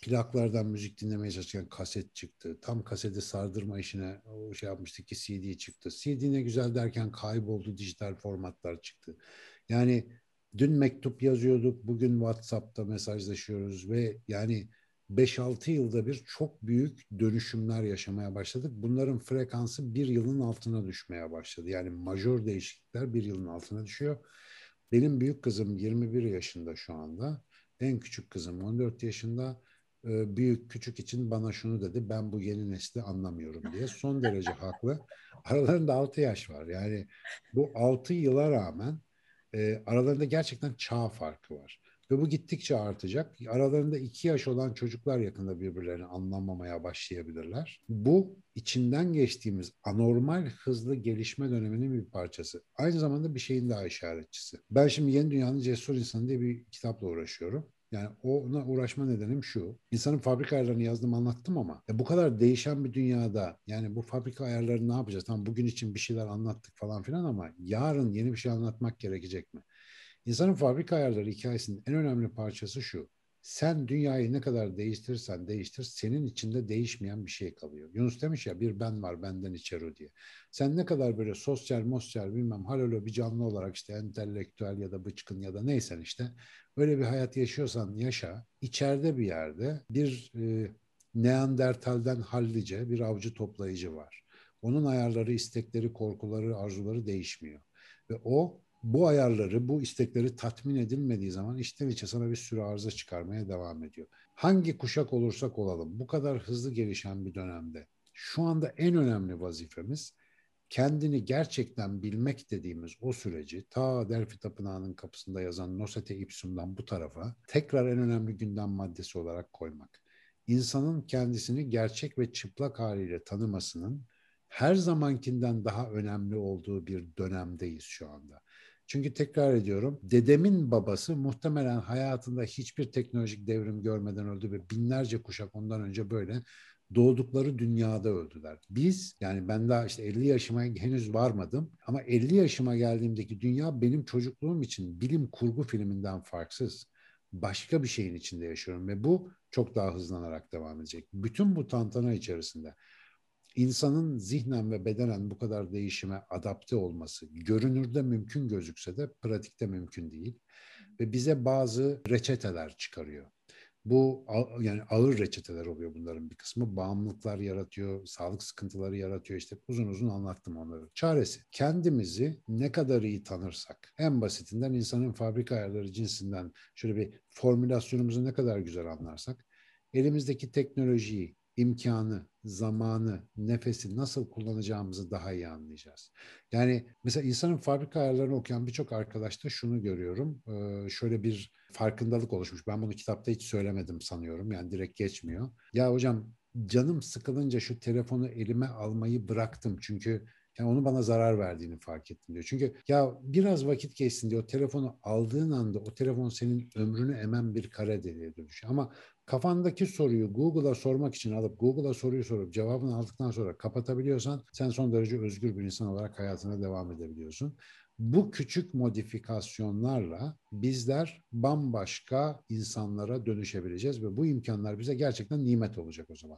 plaklardan müzik dinlemeye çalışırken kaset çıktı. Tam kaseti sardırma işine o şey yapmıştık ki CD çıktı. CD ne güzel derken kayboldu dijital formatlar çıktı. Yani dün mektup yazıyorduk, bugün WhatsApp'ta mesajlaşıyoruz ve yani 5-6 yılda bir çok büyük dönüşümler yaşamaya başladık. Bunların frekansı bir yılın altına düşmeye başladı. Yani majör değişiklikler bir yılın altına düşüyor. Benim büyük kızım 21 yaşında şu anda. En küçük kızım 14 yaşında. E, büyük küçük için bana şunu dedi ben bu yeni nesli anlamıyorum diye son derece haklı. Aralarında 6 yaş var yani bu 6 yıla rağmen e, aralarında gerçekten çağ farkı var. Ve bu gittikçe artacak. Aralarında iki yaş olan çocuklar yakında birbirlerini anlamamaya başlayabilirler. Bu içinden geçtiğimiz anormal hızlı gelişme döneminin bir parçası. Aynı zamanda bir şeyin daha işaretçisi. Ben şimdi Yeni Dünyanın Cesur İnsanı diye bir kitapla uğraşıyorum. Yani ona uğraşma nedenim şu. İnsanın fabrika ayarlarını yazdım anlattım ama ya bu kadar değişen bir dünyada yani bu fabrika ayarlarını ne yapacağız? Tamam bugün için bir şeyler anlattık falan filan ama yarın yeni bir şey anlatmak gerekecek mi? İnsanın fabrika ayarları hikayesinin en önemli parçası şu. Sen dünyayı ne kadar değiştirirsen değiştir senin içinde değişmeyen bir şey kalıyor. Yunus demiş ya bir ben var benden içeri diye. Sen ne kadar böyle sosyal mosyal bilmem halolo bir canlı olarak işte entelektüel ya da bıçkın ya da neysen işte öyle bir hayat yaşıyorsan yaşa. içeride bir yerde bir e, Neandertal'den hallice bir avcı toplayıcı var. Onun ayarları, istekleri, korkuları, arzuları değişmiyor. Ve o bu ayarları, bu istekleri tatmin edilmediği zaman içten içe sana bir sürü arıza çıkarmaya devam ediyor. Hangi kuşak olursak olalım bu kadar hızlı gelişen bir dönemde şu anda en önemli vazifemiz kendini gerçekten bilmek dediğimiz o süreci ta Delphi Tapınağı'nın kapısında yazan Nosete Ipsum'dan bu tarafa tekrar en önemli gündem maddesi olarak koymak. İnsanın kendisini gerçek ve çıplak haliyle tanımasının her zamankinden daha önemli olduğu bir dönemdeyiz şu anda. Çünkü tekrar ediyorum dedemin babası muhtemelen hayatında hiçbir teknolojik devrim görmeden öldü ve binlerce kuşak ondan önce böyle doğdukları dünyada öldüler. Biz yani ben daha işte 50 yaşıma henüz varmadım ama 50 yaşıma geldiğimdeki dünya benim çocukluğum için bilim kurgu filminden farksız. Başka bir şeyin içinde yaşıyorum ve bu çok daha hızlanarak devam edecek. Bütün bu tantana içerisinde insanın zihnen ve bedenen bu kadar değişime adapte olması görünürde mümkün gözükse de pratikte mümkün değil ve bize bazı reçeteler çıkarıyor. Bu yani ağır reçeteler oluyor bunların bir kısmı. Bağımlılıklar yaratıyor, sağlık sıkıntıları yaratıyor. İşte uzun uzun anlattım onları. Çaresi kendimizi ne kadar iyi tanırsak en basitinden insanın fabrika ayarları cinsinden şöyle bir formülasyonumuzu ne kadar güzel anlarsak elimizdeki teknolojiyi, imkanı, zamanı, nefesi nasıl kullanacağımızı daha iyi anlayacağız. Yani mesela insanın fabrika ayarlarını okuyan birçok arkadaşta şunu görüyorum. Ee, şöyle bir farkındalık oluşmuş. Ben bunu kitapta hiç söylemedim sanıyorum. Yani direkt geçmiyor. Ya hocam canım sıkılınca şu telefonu elime almayı bıraktım. Çünkü Yani onu bana zarar verdiğini fark ettim diyor. Çünkü ya biraz vakit geçsin diyor. Telefonu aldığın anda o telefon senin ömrünü emen bir kara deliğe dönüşüyor. Ama kafandaki soruyu Google'a sormak için alıp Google'a soruyu sorup cevabını aldıktan sonra kapatabiliyorsan sen son derece özgür bir insan olarak hayatına devam edebiliyorsun. Bu küçük modifikasyonlarla bizler bambaşka insanlara dönüşebileceğiz ve bu imkanlar bize gerçekten nimet olacak o zaman.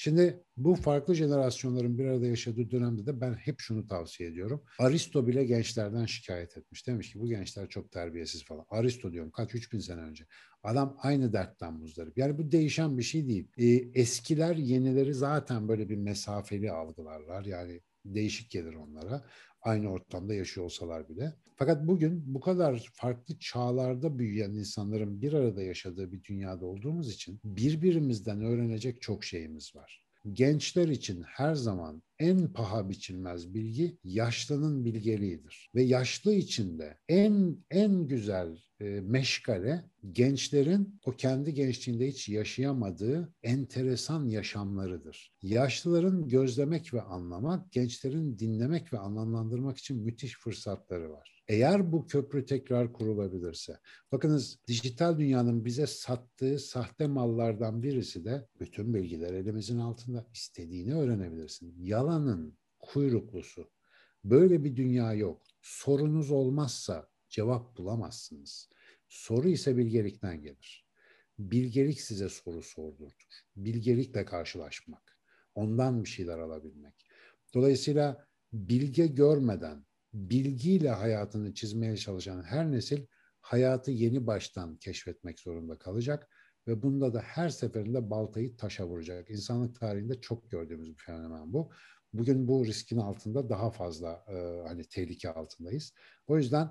Şimdi bu farklı jenerasyonların bir arada yaşadığı dönemde de ben hep şunu tavsiye ediyorum. Aristo bile gençlerden şikayet etmiş. Demiş ki bu gençler çok terbiyesiz falan. Aristo diyorum kaç 3000 sene önce. Adam aynı dertten muzdarip. Yani bu değişen bir şey değil. Ee, eskiler yenileri zaten böyle bir mesafeli algılarlar. Yani değişik gelir onlara aynı ortamda yaşıyor olsalar bile. Fakat bugün bu kadar farklı çağlarda büyüyen insanların bir arada yaşadığı bir dünyada olduğumuz için birbirimizden öğrenecek çok şeyimiz var. Gençler için her zaman en paha biçilmez bilgi yaşlının bilgeliğidir. Ve yaşlı için de en en güzel e, meşgale gençlerin o kendi gençliğinde hiç yaşayamadığı enteresan yaşamlarıdır. Yaşlıların gözlemek ve anlamak, gençlerin dinlemek ve anlamlandırmak için müthiş fırsatları var. Eğer bu köprü tekrar kurulabilirse, bakınız dijital dünyanın bize sattığı sahte mallardan birisi de bütün bilgiler elimizin altında istediğini öğrenebilirsin. Yalanın kuyruklusu. Böyle bir dünya yok. Sorunuz olmazsa cevap bulamazsınız. Soru ise bilgelikten gelir. Bilgelik size soru sordurtur. Bilgelikle karşılaşmak. Ondan bir şeyler alabilmek. Dolayısıyla bilge görmeden bilgiyle hayatını çizmeye çalışan her nesil hayatı yeni baştan keşfetmek zorunda kalacak ve bunda da her seferinde baltayı taşa vuracak. İnsanlık tarihinde çok gördüğümüz bir fenomen bu. Bugün bu riskin altında daha fazla e, hani tehlike altındayız. O yüzden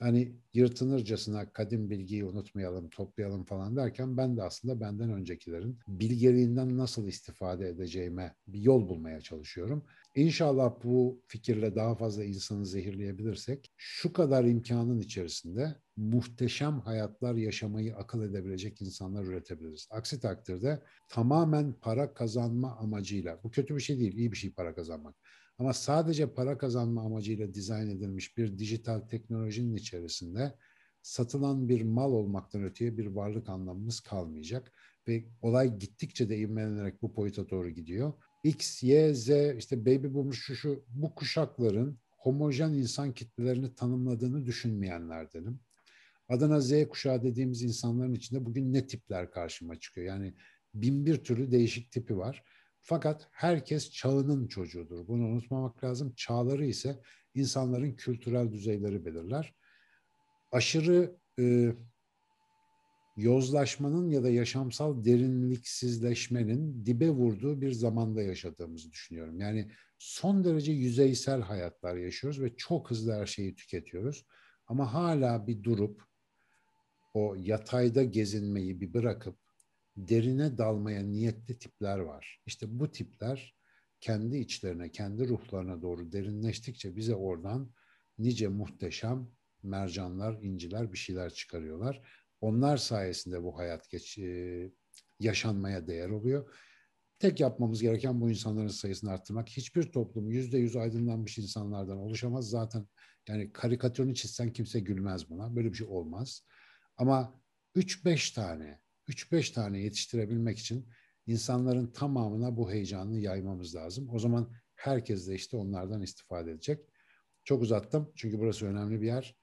hani yırtınırcasına kadim bilgiyi unutmayalım, toplayalım falan derken ben de aslında benden öncekilerin bilgeliğinden nasıl istifade edeceğime bir yol bulmaya çalışıyorum. İnşallah bu fikirle daha fazla insanı zehirleyebilirsek şu kadar imkanın içerisinde muhteşem hayatlar yaşamayı akıl edebilecek insanlar üretebiliriz. Aksi takdirde tamamen para kazanma amacıyla, bu kötü bir şey değil, iyi bir şey para kazanmak ama sadece para kazanma amacıyla dizayn edilmiş bir dijital teknolojinin içerisinde satılan bir mal olmaktan öteye bir varlık anlamımız kalmayacak. Ve olay gittikçe de ivmelenerek bu boyuta doğru gidiyor. X, Y, Z, işte baby boomer şu şu bu kuşakların homojen insan kitlelerini tanımladığını düşünmeyenlerdenim. Adına Z kuşağı dediğimiz insanların içinde bugün ne tipler karşıma çıkıyor? Yani bin bir türlü değişik tipi var. Fakat herkes çağının çocuğudur. Bunu unutmamak lazım. Çağları ise insanların kültürel düzeyleri belirler. Aşırı e, yozlaşmanın ya da yaşamsal derinliksizleşmenin dibe vurduğu bir zamanda yaşadığımızı düşünüyorum. Yani son derece yüzeysel hayatlar yaşıyoruz ve çok hızlı her şeyi tüketiyoruz. Ama hala bir durup o yatayda gezinmeyi bir bırakıp derine dalmaya niyetli tipler var. İşte bu tipler kendi içlerine, kendi ruhlarına doğru derinleştikçe bize oradan nice muhteşem mercanlar, inciler bir şeyler çıkarıyorlar. Onlar sayesinde bu hayat geç, yaşanmaya değer oluyor. Tek yapmamız gereken bu insanların sayısını arttırmak. Hiçbir toplum yüzde yüz aydınlanmış insanlardan oluşamaz. Zaten yani karikatürünü çizsen kimse gülmez buna. Böyle bir şey olmaz. Ama 3-5 tane 3-5 tane yetiştirebilmek için insanların tamamına bu heyecanı yaymamız lazım. O zaman herkes de işte onlardan istifade edecek. Çok uzattım çünkü burası önemli bir yer.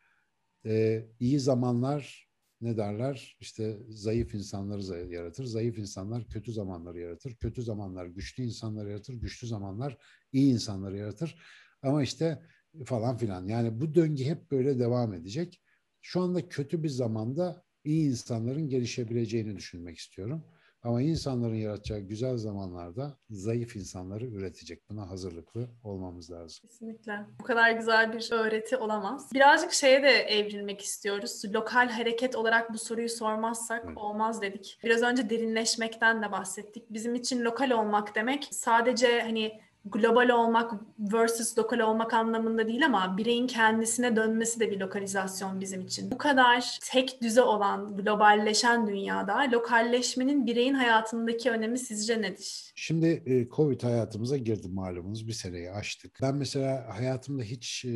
Ee, iyi zamanlar ne derler? İşte zayıf insanları yaratır. Zayıf insanlar kötü zamanları yaratır. Kötü zamanlar güçlü insanları yaratır. Güçlü zamanlar iyi insanları yaratır. Ama işte falan filan. Yani bu döngü hep böyle devam edecek. Şu anda kötü bir zamanda iyi insanların gelişebileceğini düşünmek istiyorum. Ama insanların yaratacağı güzel zamanlarda zayıf insanları üretecek. Buna hazırlıklı olmamız lazım. Kesinlikle. Bu kadar güzel bir öğreti olamaz. Birazcık şeye de evrilmek istiyoruz. Lokal hareket olarak bu soruyu sormazsak evet. olmaz dedik. Biraz önce derinleşmekten de bahsettik. Bizim için lokal olmak demek sadece hani global olmak versus lokal olmak anlamında değil ama bireyin kendisine dönmesi de bir lokalizasyon bizim için. Bu kadar tek düze olan globalleşen dünyada lokalleşmenin bireyin hayatındaki önemi sizce nedir? Şimdi e, Covid hayatımıza girdi malumunuz bir seneyi aştık. Ben mesela hayatımda hiç e,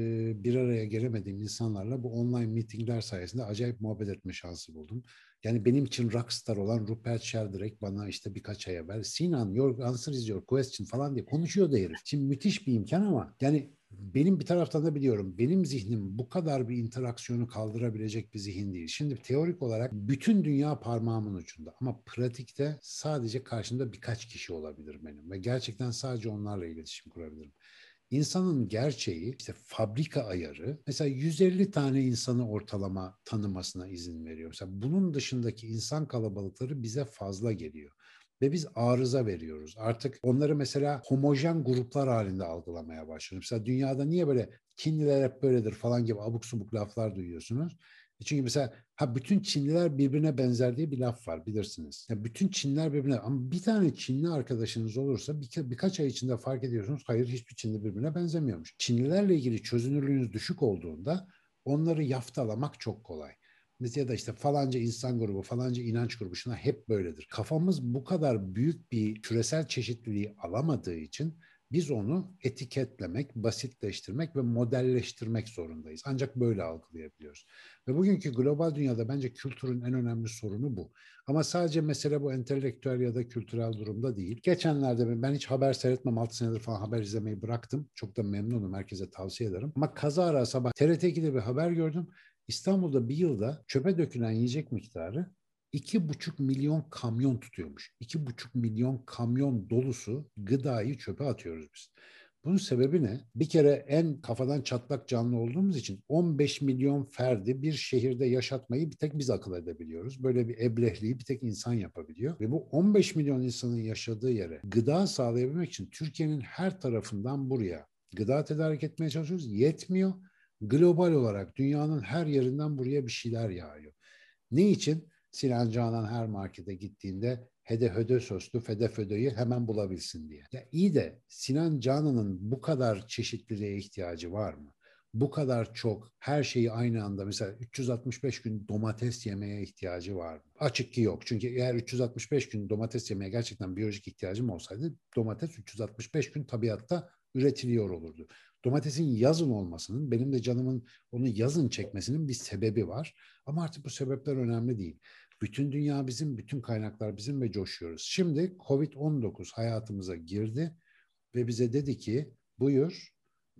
bir araya gelemediğim insanlarla bu online meetingler sayesinde acayip muhabbet etme şansı buldum. Yani benim için rockstar olan Rupert Sheldrake bana işte birkaç ay evvel Sinan your answer is your question falan diye konuşuyordu herif. Şimdi müthiş bir imkan ama yani benim bir taraftan da biliyorum benim zihnim bu kadar bir interaksiyonu kaldırabilecek bir zihin değil. Şimdi teorik olarak bütün dünya parmağımın ucunda ama pratikte sadece karşımda birkaç kişi olabilir benim ve gerçekten sadece onlarla iletişim kurabilirim. İnsanın gerçeği işte fabrika ayarı mesela 150 tane insanı ortalama tanımasına izin veriyor. Mesela bunun dışındaki insan kalabalıkları bize fazla geliyor ve biz arıza veriyoruz. Artık onları mesela homojen gruplar halinde algılamaya başlıyoruz. Mesela dünyada niye böyle Çinliler hep böyledir falan gibi abuk subuk laflar duyuyorsunuz? Çünkü mesela ha bütün Çinliler birbirine benzer diye bir laf var bilirsiniz. Ya bütün Çinliler birbirine ama bir tane Çinli arkadaşınız olursa bir, birkaç ay içinde fark ediyorsunuz hayır hiçbir Çinli birbirine benzemiyormuş. Çinlilerle ilgili çözünürlüğünüz düşük olduğunda onları yaftalamak çok kolay. Mesela da işte falanca insan grubu, falanca inanç grubu şuna hep böyledir. Kafamız bu kadar büyük bir küresel çeşitliliği alamadığı için biz onu etiketlemek, basitleştirmek ve modelleştirmek zorundayız. Ancak böyle algılayabiliyoruz. Ve bugünkü global dünyada bence kültürün en önemli sorunu bu. Ama sadece mesele bu entelektüel ya da kültürel durumda değil. Geçenlerde ben hiç haber seyretmem, 6 senedir falan haber izlemeyi bıraktım. Çok da memnunum, herkese tavsiye ederim. Ama kazara sabah TRT2'de bir haber gördüm. İstanbul'da bir yılda çöpe dökülen yiyecek miktarı iki buçuk milyon kamyon tutuyormuş. İki buçuk milyon kamyon dolusu gıdayı çöpe atıyoruz biz. Bunun sebebi ne? Bir kere en kafadan çatlak canlı olduğumuz için 15 milyon ferdi bir şehirde yaşatmayı bir tek biz akıl edebiliyoruz. Böyle bir eblehliği bir tek insan yapabiliyor. Ve bu 15 milyon insanın yaşadığı yere gıda sağlayabilmek için Türkiye'nin her tarafından buraya gıda tedarik etmeye çalışıyoruz. Yetmiyor. Global olarak dünyanın her yerinden buraya bir şeyler yağıyor. Ne için? Sinan Canan her markete gittiğinde hede hödö soslu fede födö'yü hemen bulabilsin diye. Ya iyi de Sinan Canan'ın bu kadar çeşitliliğe ihtiyacı var mı? Bu kadar çok her şeyi aynı anda mesela 365 gün domates yemeye ihtiyacı var mı? Açık ki yok. Çünkü eğer 365 gün domates yemeye gerçekten biyolojik ihtiyacım olsaydı domates 365 gün tabiatta üretiliyor olurdu. Domatesin yazın olmasının, benim de canımın onu yazın çekmesinin bir sebebi var. Ama artık bu sebepler önemli değil. Bütün dünya bizim, bütün kaynaklar bizim ve coşuyoruz. Şimdi Covid-19 hayatımıza girdi ve bize dedi ki buyur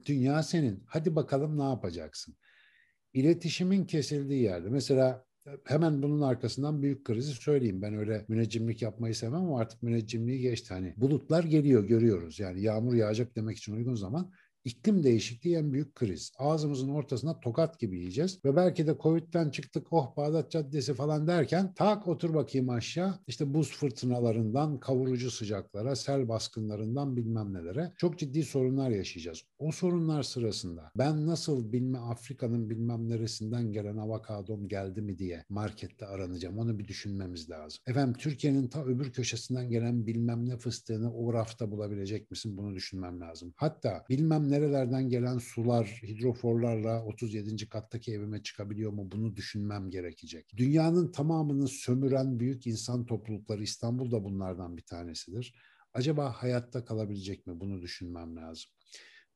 dünya senin. Hadi bakalım ne yapacaksın? İletişimin kesildiği yerde mesela hemen bunun arkasından büyük krizi söyleyeyim. Ben öyle müneccimlik yapmayı sevmem ama artık müneccimliği geçti. Hani bulutlar geliyor görüyoruz. Yani yağmur yağacak demek için uygun zaman İklim değişikliği en büyük kriz. Ağzımızın ortasına tokat gibi yiyeceğiz. Ve belki de Covid'den çıktık oh Bağdat Caddesi falan derken tak otur bakayım aşağı. İşte buz fırtınalarından kavurucu sıcaklara, sel baskınlarından bilmem nelere çok ciddi sorunlar yaşayacağız. O sorunlar sırasında ben nasıl bilme Afrika'nın bilmem neresinden gelen avokadom geldi mi diye markette aranacağım. Onu bir düşünmemiz lazım. Efendim Türkiye'nin ta öbür köşesinden gelen bilmem ne fıstığını o rafta bulabilecek misin? Bunu düşünmem lazım. Hatta bilmem nerelerden gelen sular hidroforlarla 37. kattaki evime çıkabiliyor mu bunu düşünmem gerekecek. Dünyanın tamamını sömüren büyük insan toplulukları İstanbul'da bunlardan bir tanesidir. Acaba hayatta kalabilecek mi bunu düşünmem lazım.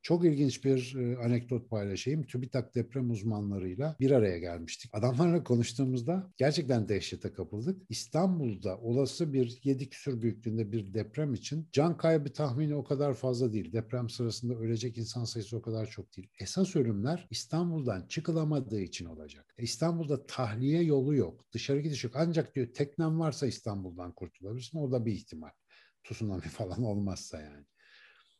Çok ilginç bir e, anekdot paylaşayım. TÜBİTAK deprem uzmanlarıyla bir araya gelmiştik. Adamlarla konuştuğumuzda gerçekten dehşete kapıldık. İstanbul'da olası bir 7 küsur büyüklüğünde bir deprem için can kaybı tahmini o kadar fazla değil. Deprem sırasında ölecek insan sayısı o kadar çok değil. Esas ölümler İstanbul'dan çıkılamadığı için olacak. İstanbul'da tahliye yolu yok. Dışarı gidiş yok. Ancak diyor teknem varsa İstanbul'dan kurtulabilirsin. O da bir ihtimal. Tsunami falan olmazsa yani.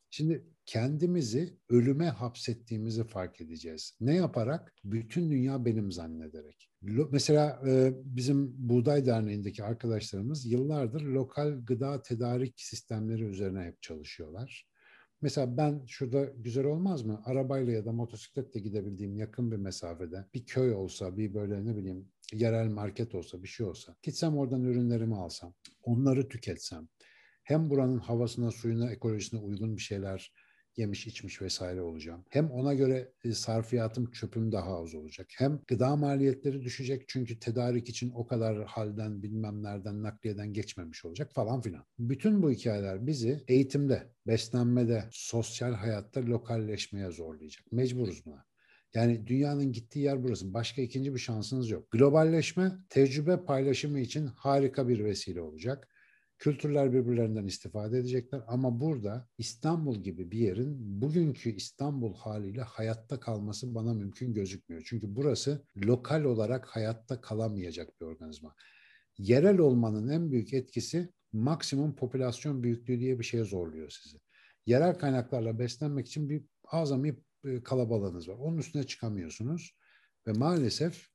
Şimdi kendimizi ölüme hapsettiğimizi fark edeceğiz. Ne yaparak? Bütün dünya benim zannederek. Mesela e, bizim Buğday Derneği'ndeki arkadaşlarımız yıllardır lokal gıda tedarik sistemleri üzerine hep çalışıyorlar. Mesela ben şurada güzel olmaz mı? Arabayla ya da motosikletle gidebildiğim yakın bir mesafede bir köy olsa, bir böyle ne bileyim yerel market olsa, bir şey olsa. Gitsem oradan ürünlerimi alsam, onları tüketsem. Hem buranın havasına, suyuna, ekolojisine uygun bir şeyler yemiş içmiş vesaire olacağım. Hem ona göre e, sarfiyatım çöpüm daha az olacak. Hem gıda maliyetleri düşecek çünkü tedarik için o kadar halden bilmem nereden nakliyeden geçmemiş olacak falan filan. Bütün bu hikayeler bizi eğitimde, beslenmede, sosyal hayatta lokalleşmeye zorlayacak. Mecburuz buna. Yani dünyanın gittiği yer burası. Başka ikinci bir şansınız yok. Globalleşme tecrübe paylaşımı için harika bir vesile olacak. Kültürler birbirlerinden istifade edecekler ama burada İstanbul gibi bir yerin bugünkü İstanbul haliyle hayatta kalması bana mümkün gözükmüyor. Çünkü burası lokal olarak hayatta kalamayacak bir organizma. Yerel olmanın en büyük etkisi maksimum popülasyon büyüklüğü diye bir şeye zorluyor sizi. Yerel kaynaklarla beslenmek için bir azami e, kalabalığınız var. Onun üstüne çıkamıyorsunuz ve maalesef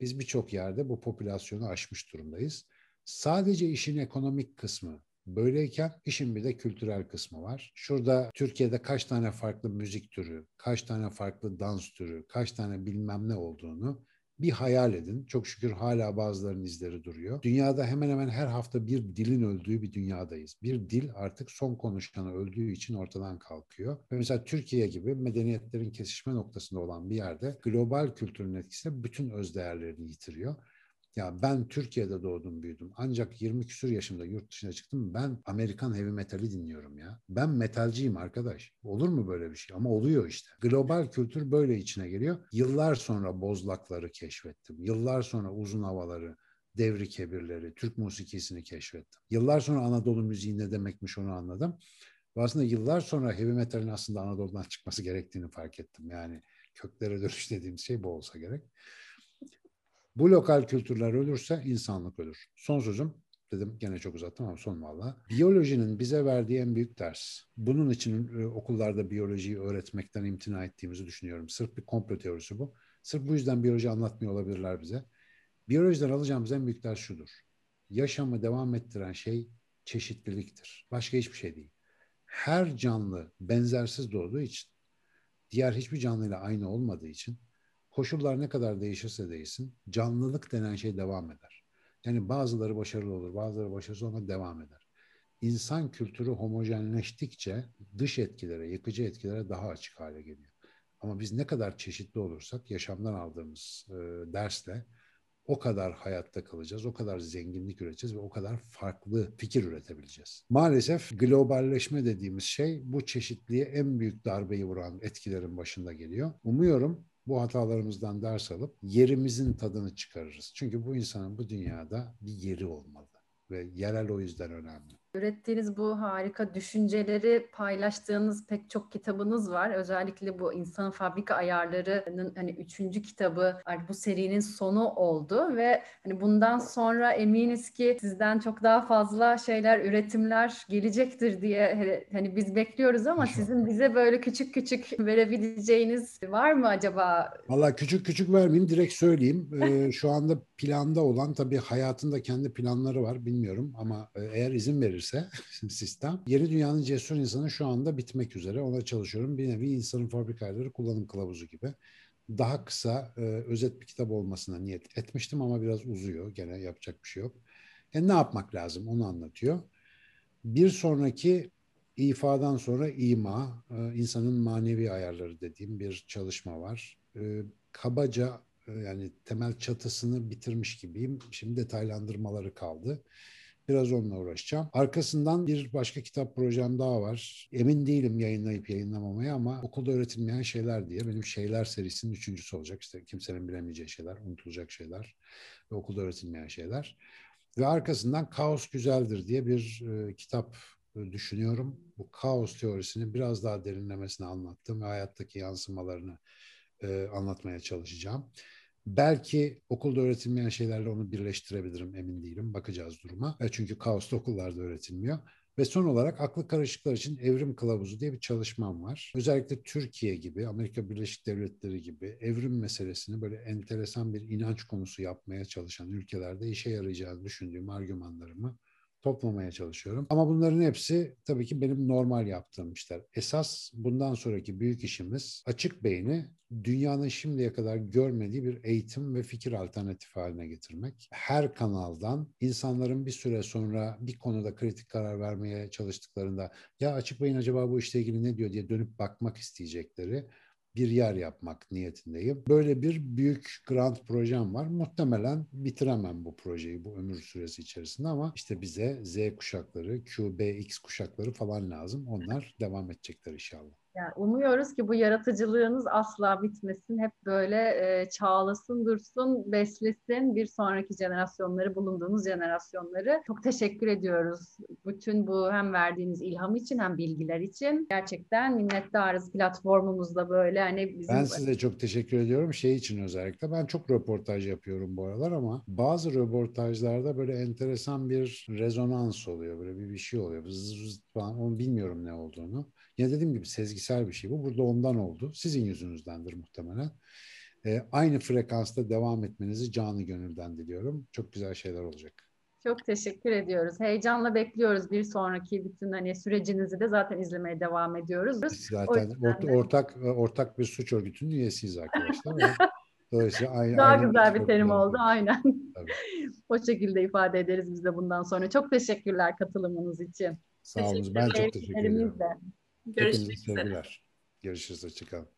biz birçok yerde bu popülasyonu aşmış durumdayız. Sadece işin ekonomik kısmı böyleyken işin bir de kültürel kısmı var. Şurada Türkiye'de kaç tane farklı müzik türü, kaç tane farklı dans türü, kaç tane bilmem ne olduğunu bir hayal edin. Çok şükür hala bazılarının izleri duruyor. Dünyada hemen hemen her hafta bir dilin öldüğü bir dünyadayız. Bir dil artık son konuşanı öldüğü için ortadan kalkıyor. Ve mesela Türkiye gibi medeniyetlerin kesişme noktasında olan bir yerde global kültürün etkisiyle bütün öz değerlerini yitiriyor. Ya ben Türkiye'de doğdum büyüdüm. Ancak 20 küsur yaşımda yurt dışına çıktım. Ben Amerikan heavy metali dinliyorum ya. Ben metalciyim arkadaş. Olur mu böyle bir şey? Ama oluyor işte. Global kültür böyle içine geliyor. Yıllar sonra bozlakları keşfettim. Yıllar sonra uzun havaları, devri kebirleri, Türk musikisini keşfettim. Yıllar sonra Anadolu müziği ne demekmiş onu anladım. Ve aslında yıllar sonra heavy metalin aslında Anadolu'dan çıkması gerektiğini fark ettim. Yani köklere dönüş dediğim şey bu olsa gerek. Bu lokal kültürler ölürse insanlık ölür. Son sözüm dedim gene çok uzattım ama son valla. Biyolojinin bize verdiği en büyük ders. Bunun için e, okullarda biyolojiyi öğretmekten imtina ettiğimizi düşünüyorum. Sırf bir komplo teorisi bu. Sırf bu yüzden biyoloji anlatmıyor olabilirler bize. Biyolojiden alacağımız en büyük ders şudur. Yaşamı devam ettiren şey çeşitliliktir. Başka hiçbir şey değil. Her canlı benzersiz doğduğu için, diğer hiçbir canlıyla aynı olmadığı için koşullar ne kadar değişirse değişsin canlılık denen şey devam eder. Yani bazıları başarılı olur, bazıları başarısız ama devam eder. İnsan kültürü homojenleştikçe dış etkilere, yıkıcı etkilere daha açık hale geliyor. Ama biz ne kadar çeşitli olursak yaşamdan aldığımız e, dersle o kadar hayatta kalacağız, o kadar zenginlik üreteceğiz ve o kadar farklı fikir üretebileceğiz. Maalesef globalleşme dediğimiz şey bu çeşitliğe en büyük darbeyi vuran etkilerin başında geliyor. Umuyorum bu hatalarımızdan ders alıp yerimizin tadını çıkarırız. Çünkü bu insanın bu dünyada bir yeri olmalı ve yerel o yüzden önemli. Ürettiğiniz bu harika düşünceleri paylaştığınız pek çok kitabınız var. Özellikle bu insan fabrika ayarlarının hani üçüncü kitabı bu serinin sonu oldu ve hani bundan sonra eminiz ki sizden çok daha fazla şeyler, üretimler gelecektir diye hani biz bekliyoruz ama sizin bize böyle küçük küçük verebileceğiniz var mı acaba? Valla küçük küçük vermeyeyim direkt söyleyeyim. Ee, şu anda planda olan tabii hayatında kendi planları var bilmiyorum ama e, eğer izin verirse gelirse sistem yeni dünyanın cesur insanı şu anda bitmek üzere. Ona çalışıyorum. Bir nevi insanın fabrikaları kullanım kılavuzu gibi. Daha kısa e, özet bir kitap olmasına niyet etmiştim ama biraz uzuyor. Gene yapacak bir şey yok. Yani ne yapmak lazım onu anlatıyor. Bir sonraki ifadan sonra ima, e, insanın manevi ayarları dediğim bir çalışma var. E, kabaca e, yani temel çatısını bitirmiş gibiyim. Şimdi detaylandırmaları kaldı. Biraz onunla uğraşacağım. Arkasından bir başka kitap projem daha var. Emin değilim yayınlayıp yayınlamamaya ama okulda öğretilmeyen şeyler diye benim şeyler serisinin üçüncüsü olacak. İşte kimsenin bilemeyeceği şeyler, unutulacak şeyler ve okulda öğretilmeyen şeyler. Ve arkasından Kaos Güzeldir diye bir e, kitap e, düşünüyorum. Bu kaos teorisini biraz daha derinlemesine anlattım ve hayattaki yansımalarını e, anlatmaya çalışacağım. Belki okulda öğretilmeyen şeylerle onu birleştirebilirim emin değilim. Bakacağız duruma. E, çünkü kaosta okullarda öğretilmiyor. Ve son olarak aklı karışıklar için evrim kılavuzu diye bir çalışmam var. Özellikle Türkiye gibi, Amerika Birleşik Devletleri gibi evrim meselesini böyle enteresan bir inanç konusu yapmaya çalışan ülkelerde işe yarayacağını düşündüğüm argümanlarımı toplamaya çalışıyorum. Ama bunların hepsi tabii ki benim normal yaptığım işler. Esas bundan sonraki büyük işimiz açık beyni dünyanın şimdiye kadar görmediği bir eğitim ve fikir alternatifi haline getirmek. Her kanaldan insanların bir süre sonra bir konuda kritik karar vermeye çalıştıklarında ya açık beyin acaba bu işle ilgili ne diyor diye dönüp bakmak isteyecekleri bir yer yapmak niyetindeyim. Böyle bir büyük grant projem var. Muhtemelen bitiremem bu projeyi bu ömür süresi içerisinde ama işte bize Z kuşakları, Q, B, X kuşakları falan lazım. Onlar devam edecekler inşallah. Yani umuyoruz ki bu yaratıcılığınız asla bitmesin. Hep böyle e, çağlasın, dursun, beslesin bir sonraki jenerasyonları, bulunduğumuz jenerasyonları. Çok teşekkür ediyoruz. Bütün bu hem verdiğiniz ilham için hem bilgiler için. Gerçekten minnettarız platformumuzda böyle hani bizim... Ben size çok teşekkür ediyorum. Şey için özellikle ben çok röportaj yapıyorum bu aralar ama bazı röportajlarda böyle enteresan bir rezonans oluyor. Böyle bir bir şey oluyor. Zız zız falan. Onu bilmiyorum ne olduğunu. Ya dediğim gibi sezgisel bir şey bu. Burada ondan oldu. Sizin yüzünüzdendir muhtemelen. Ee, aynı frekansta devam etmenizi canı gönülden diliyorum. Çok güzel şeyler olacak. Çok teşekkür ediyoruz. Heyecanla bekliyoruz bir sonraki bütün hani sürecinizi de zaten izlemeye devam ediyoruz. Biz zaten ort- ortak ortak bir suç örgütünün üyesiyiz arkadaşlar. Dolayısıyla aynı, Daha aynı güzel bir terim oldu. Aynen. Tabii. o şekilde ifade ederiz biz de bundan sonra. Çok teşekkürler katılımınız için. Sağ olun. Ben çok teşekkür ediyorum. Görüşmek Hepinize üzere. sevgiler. Görüşürüz. Hoşçakalın.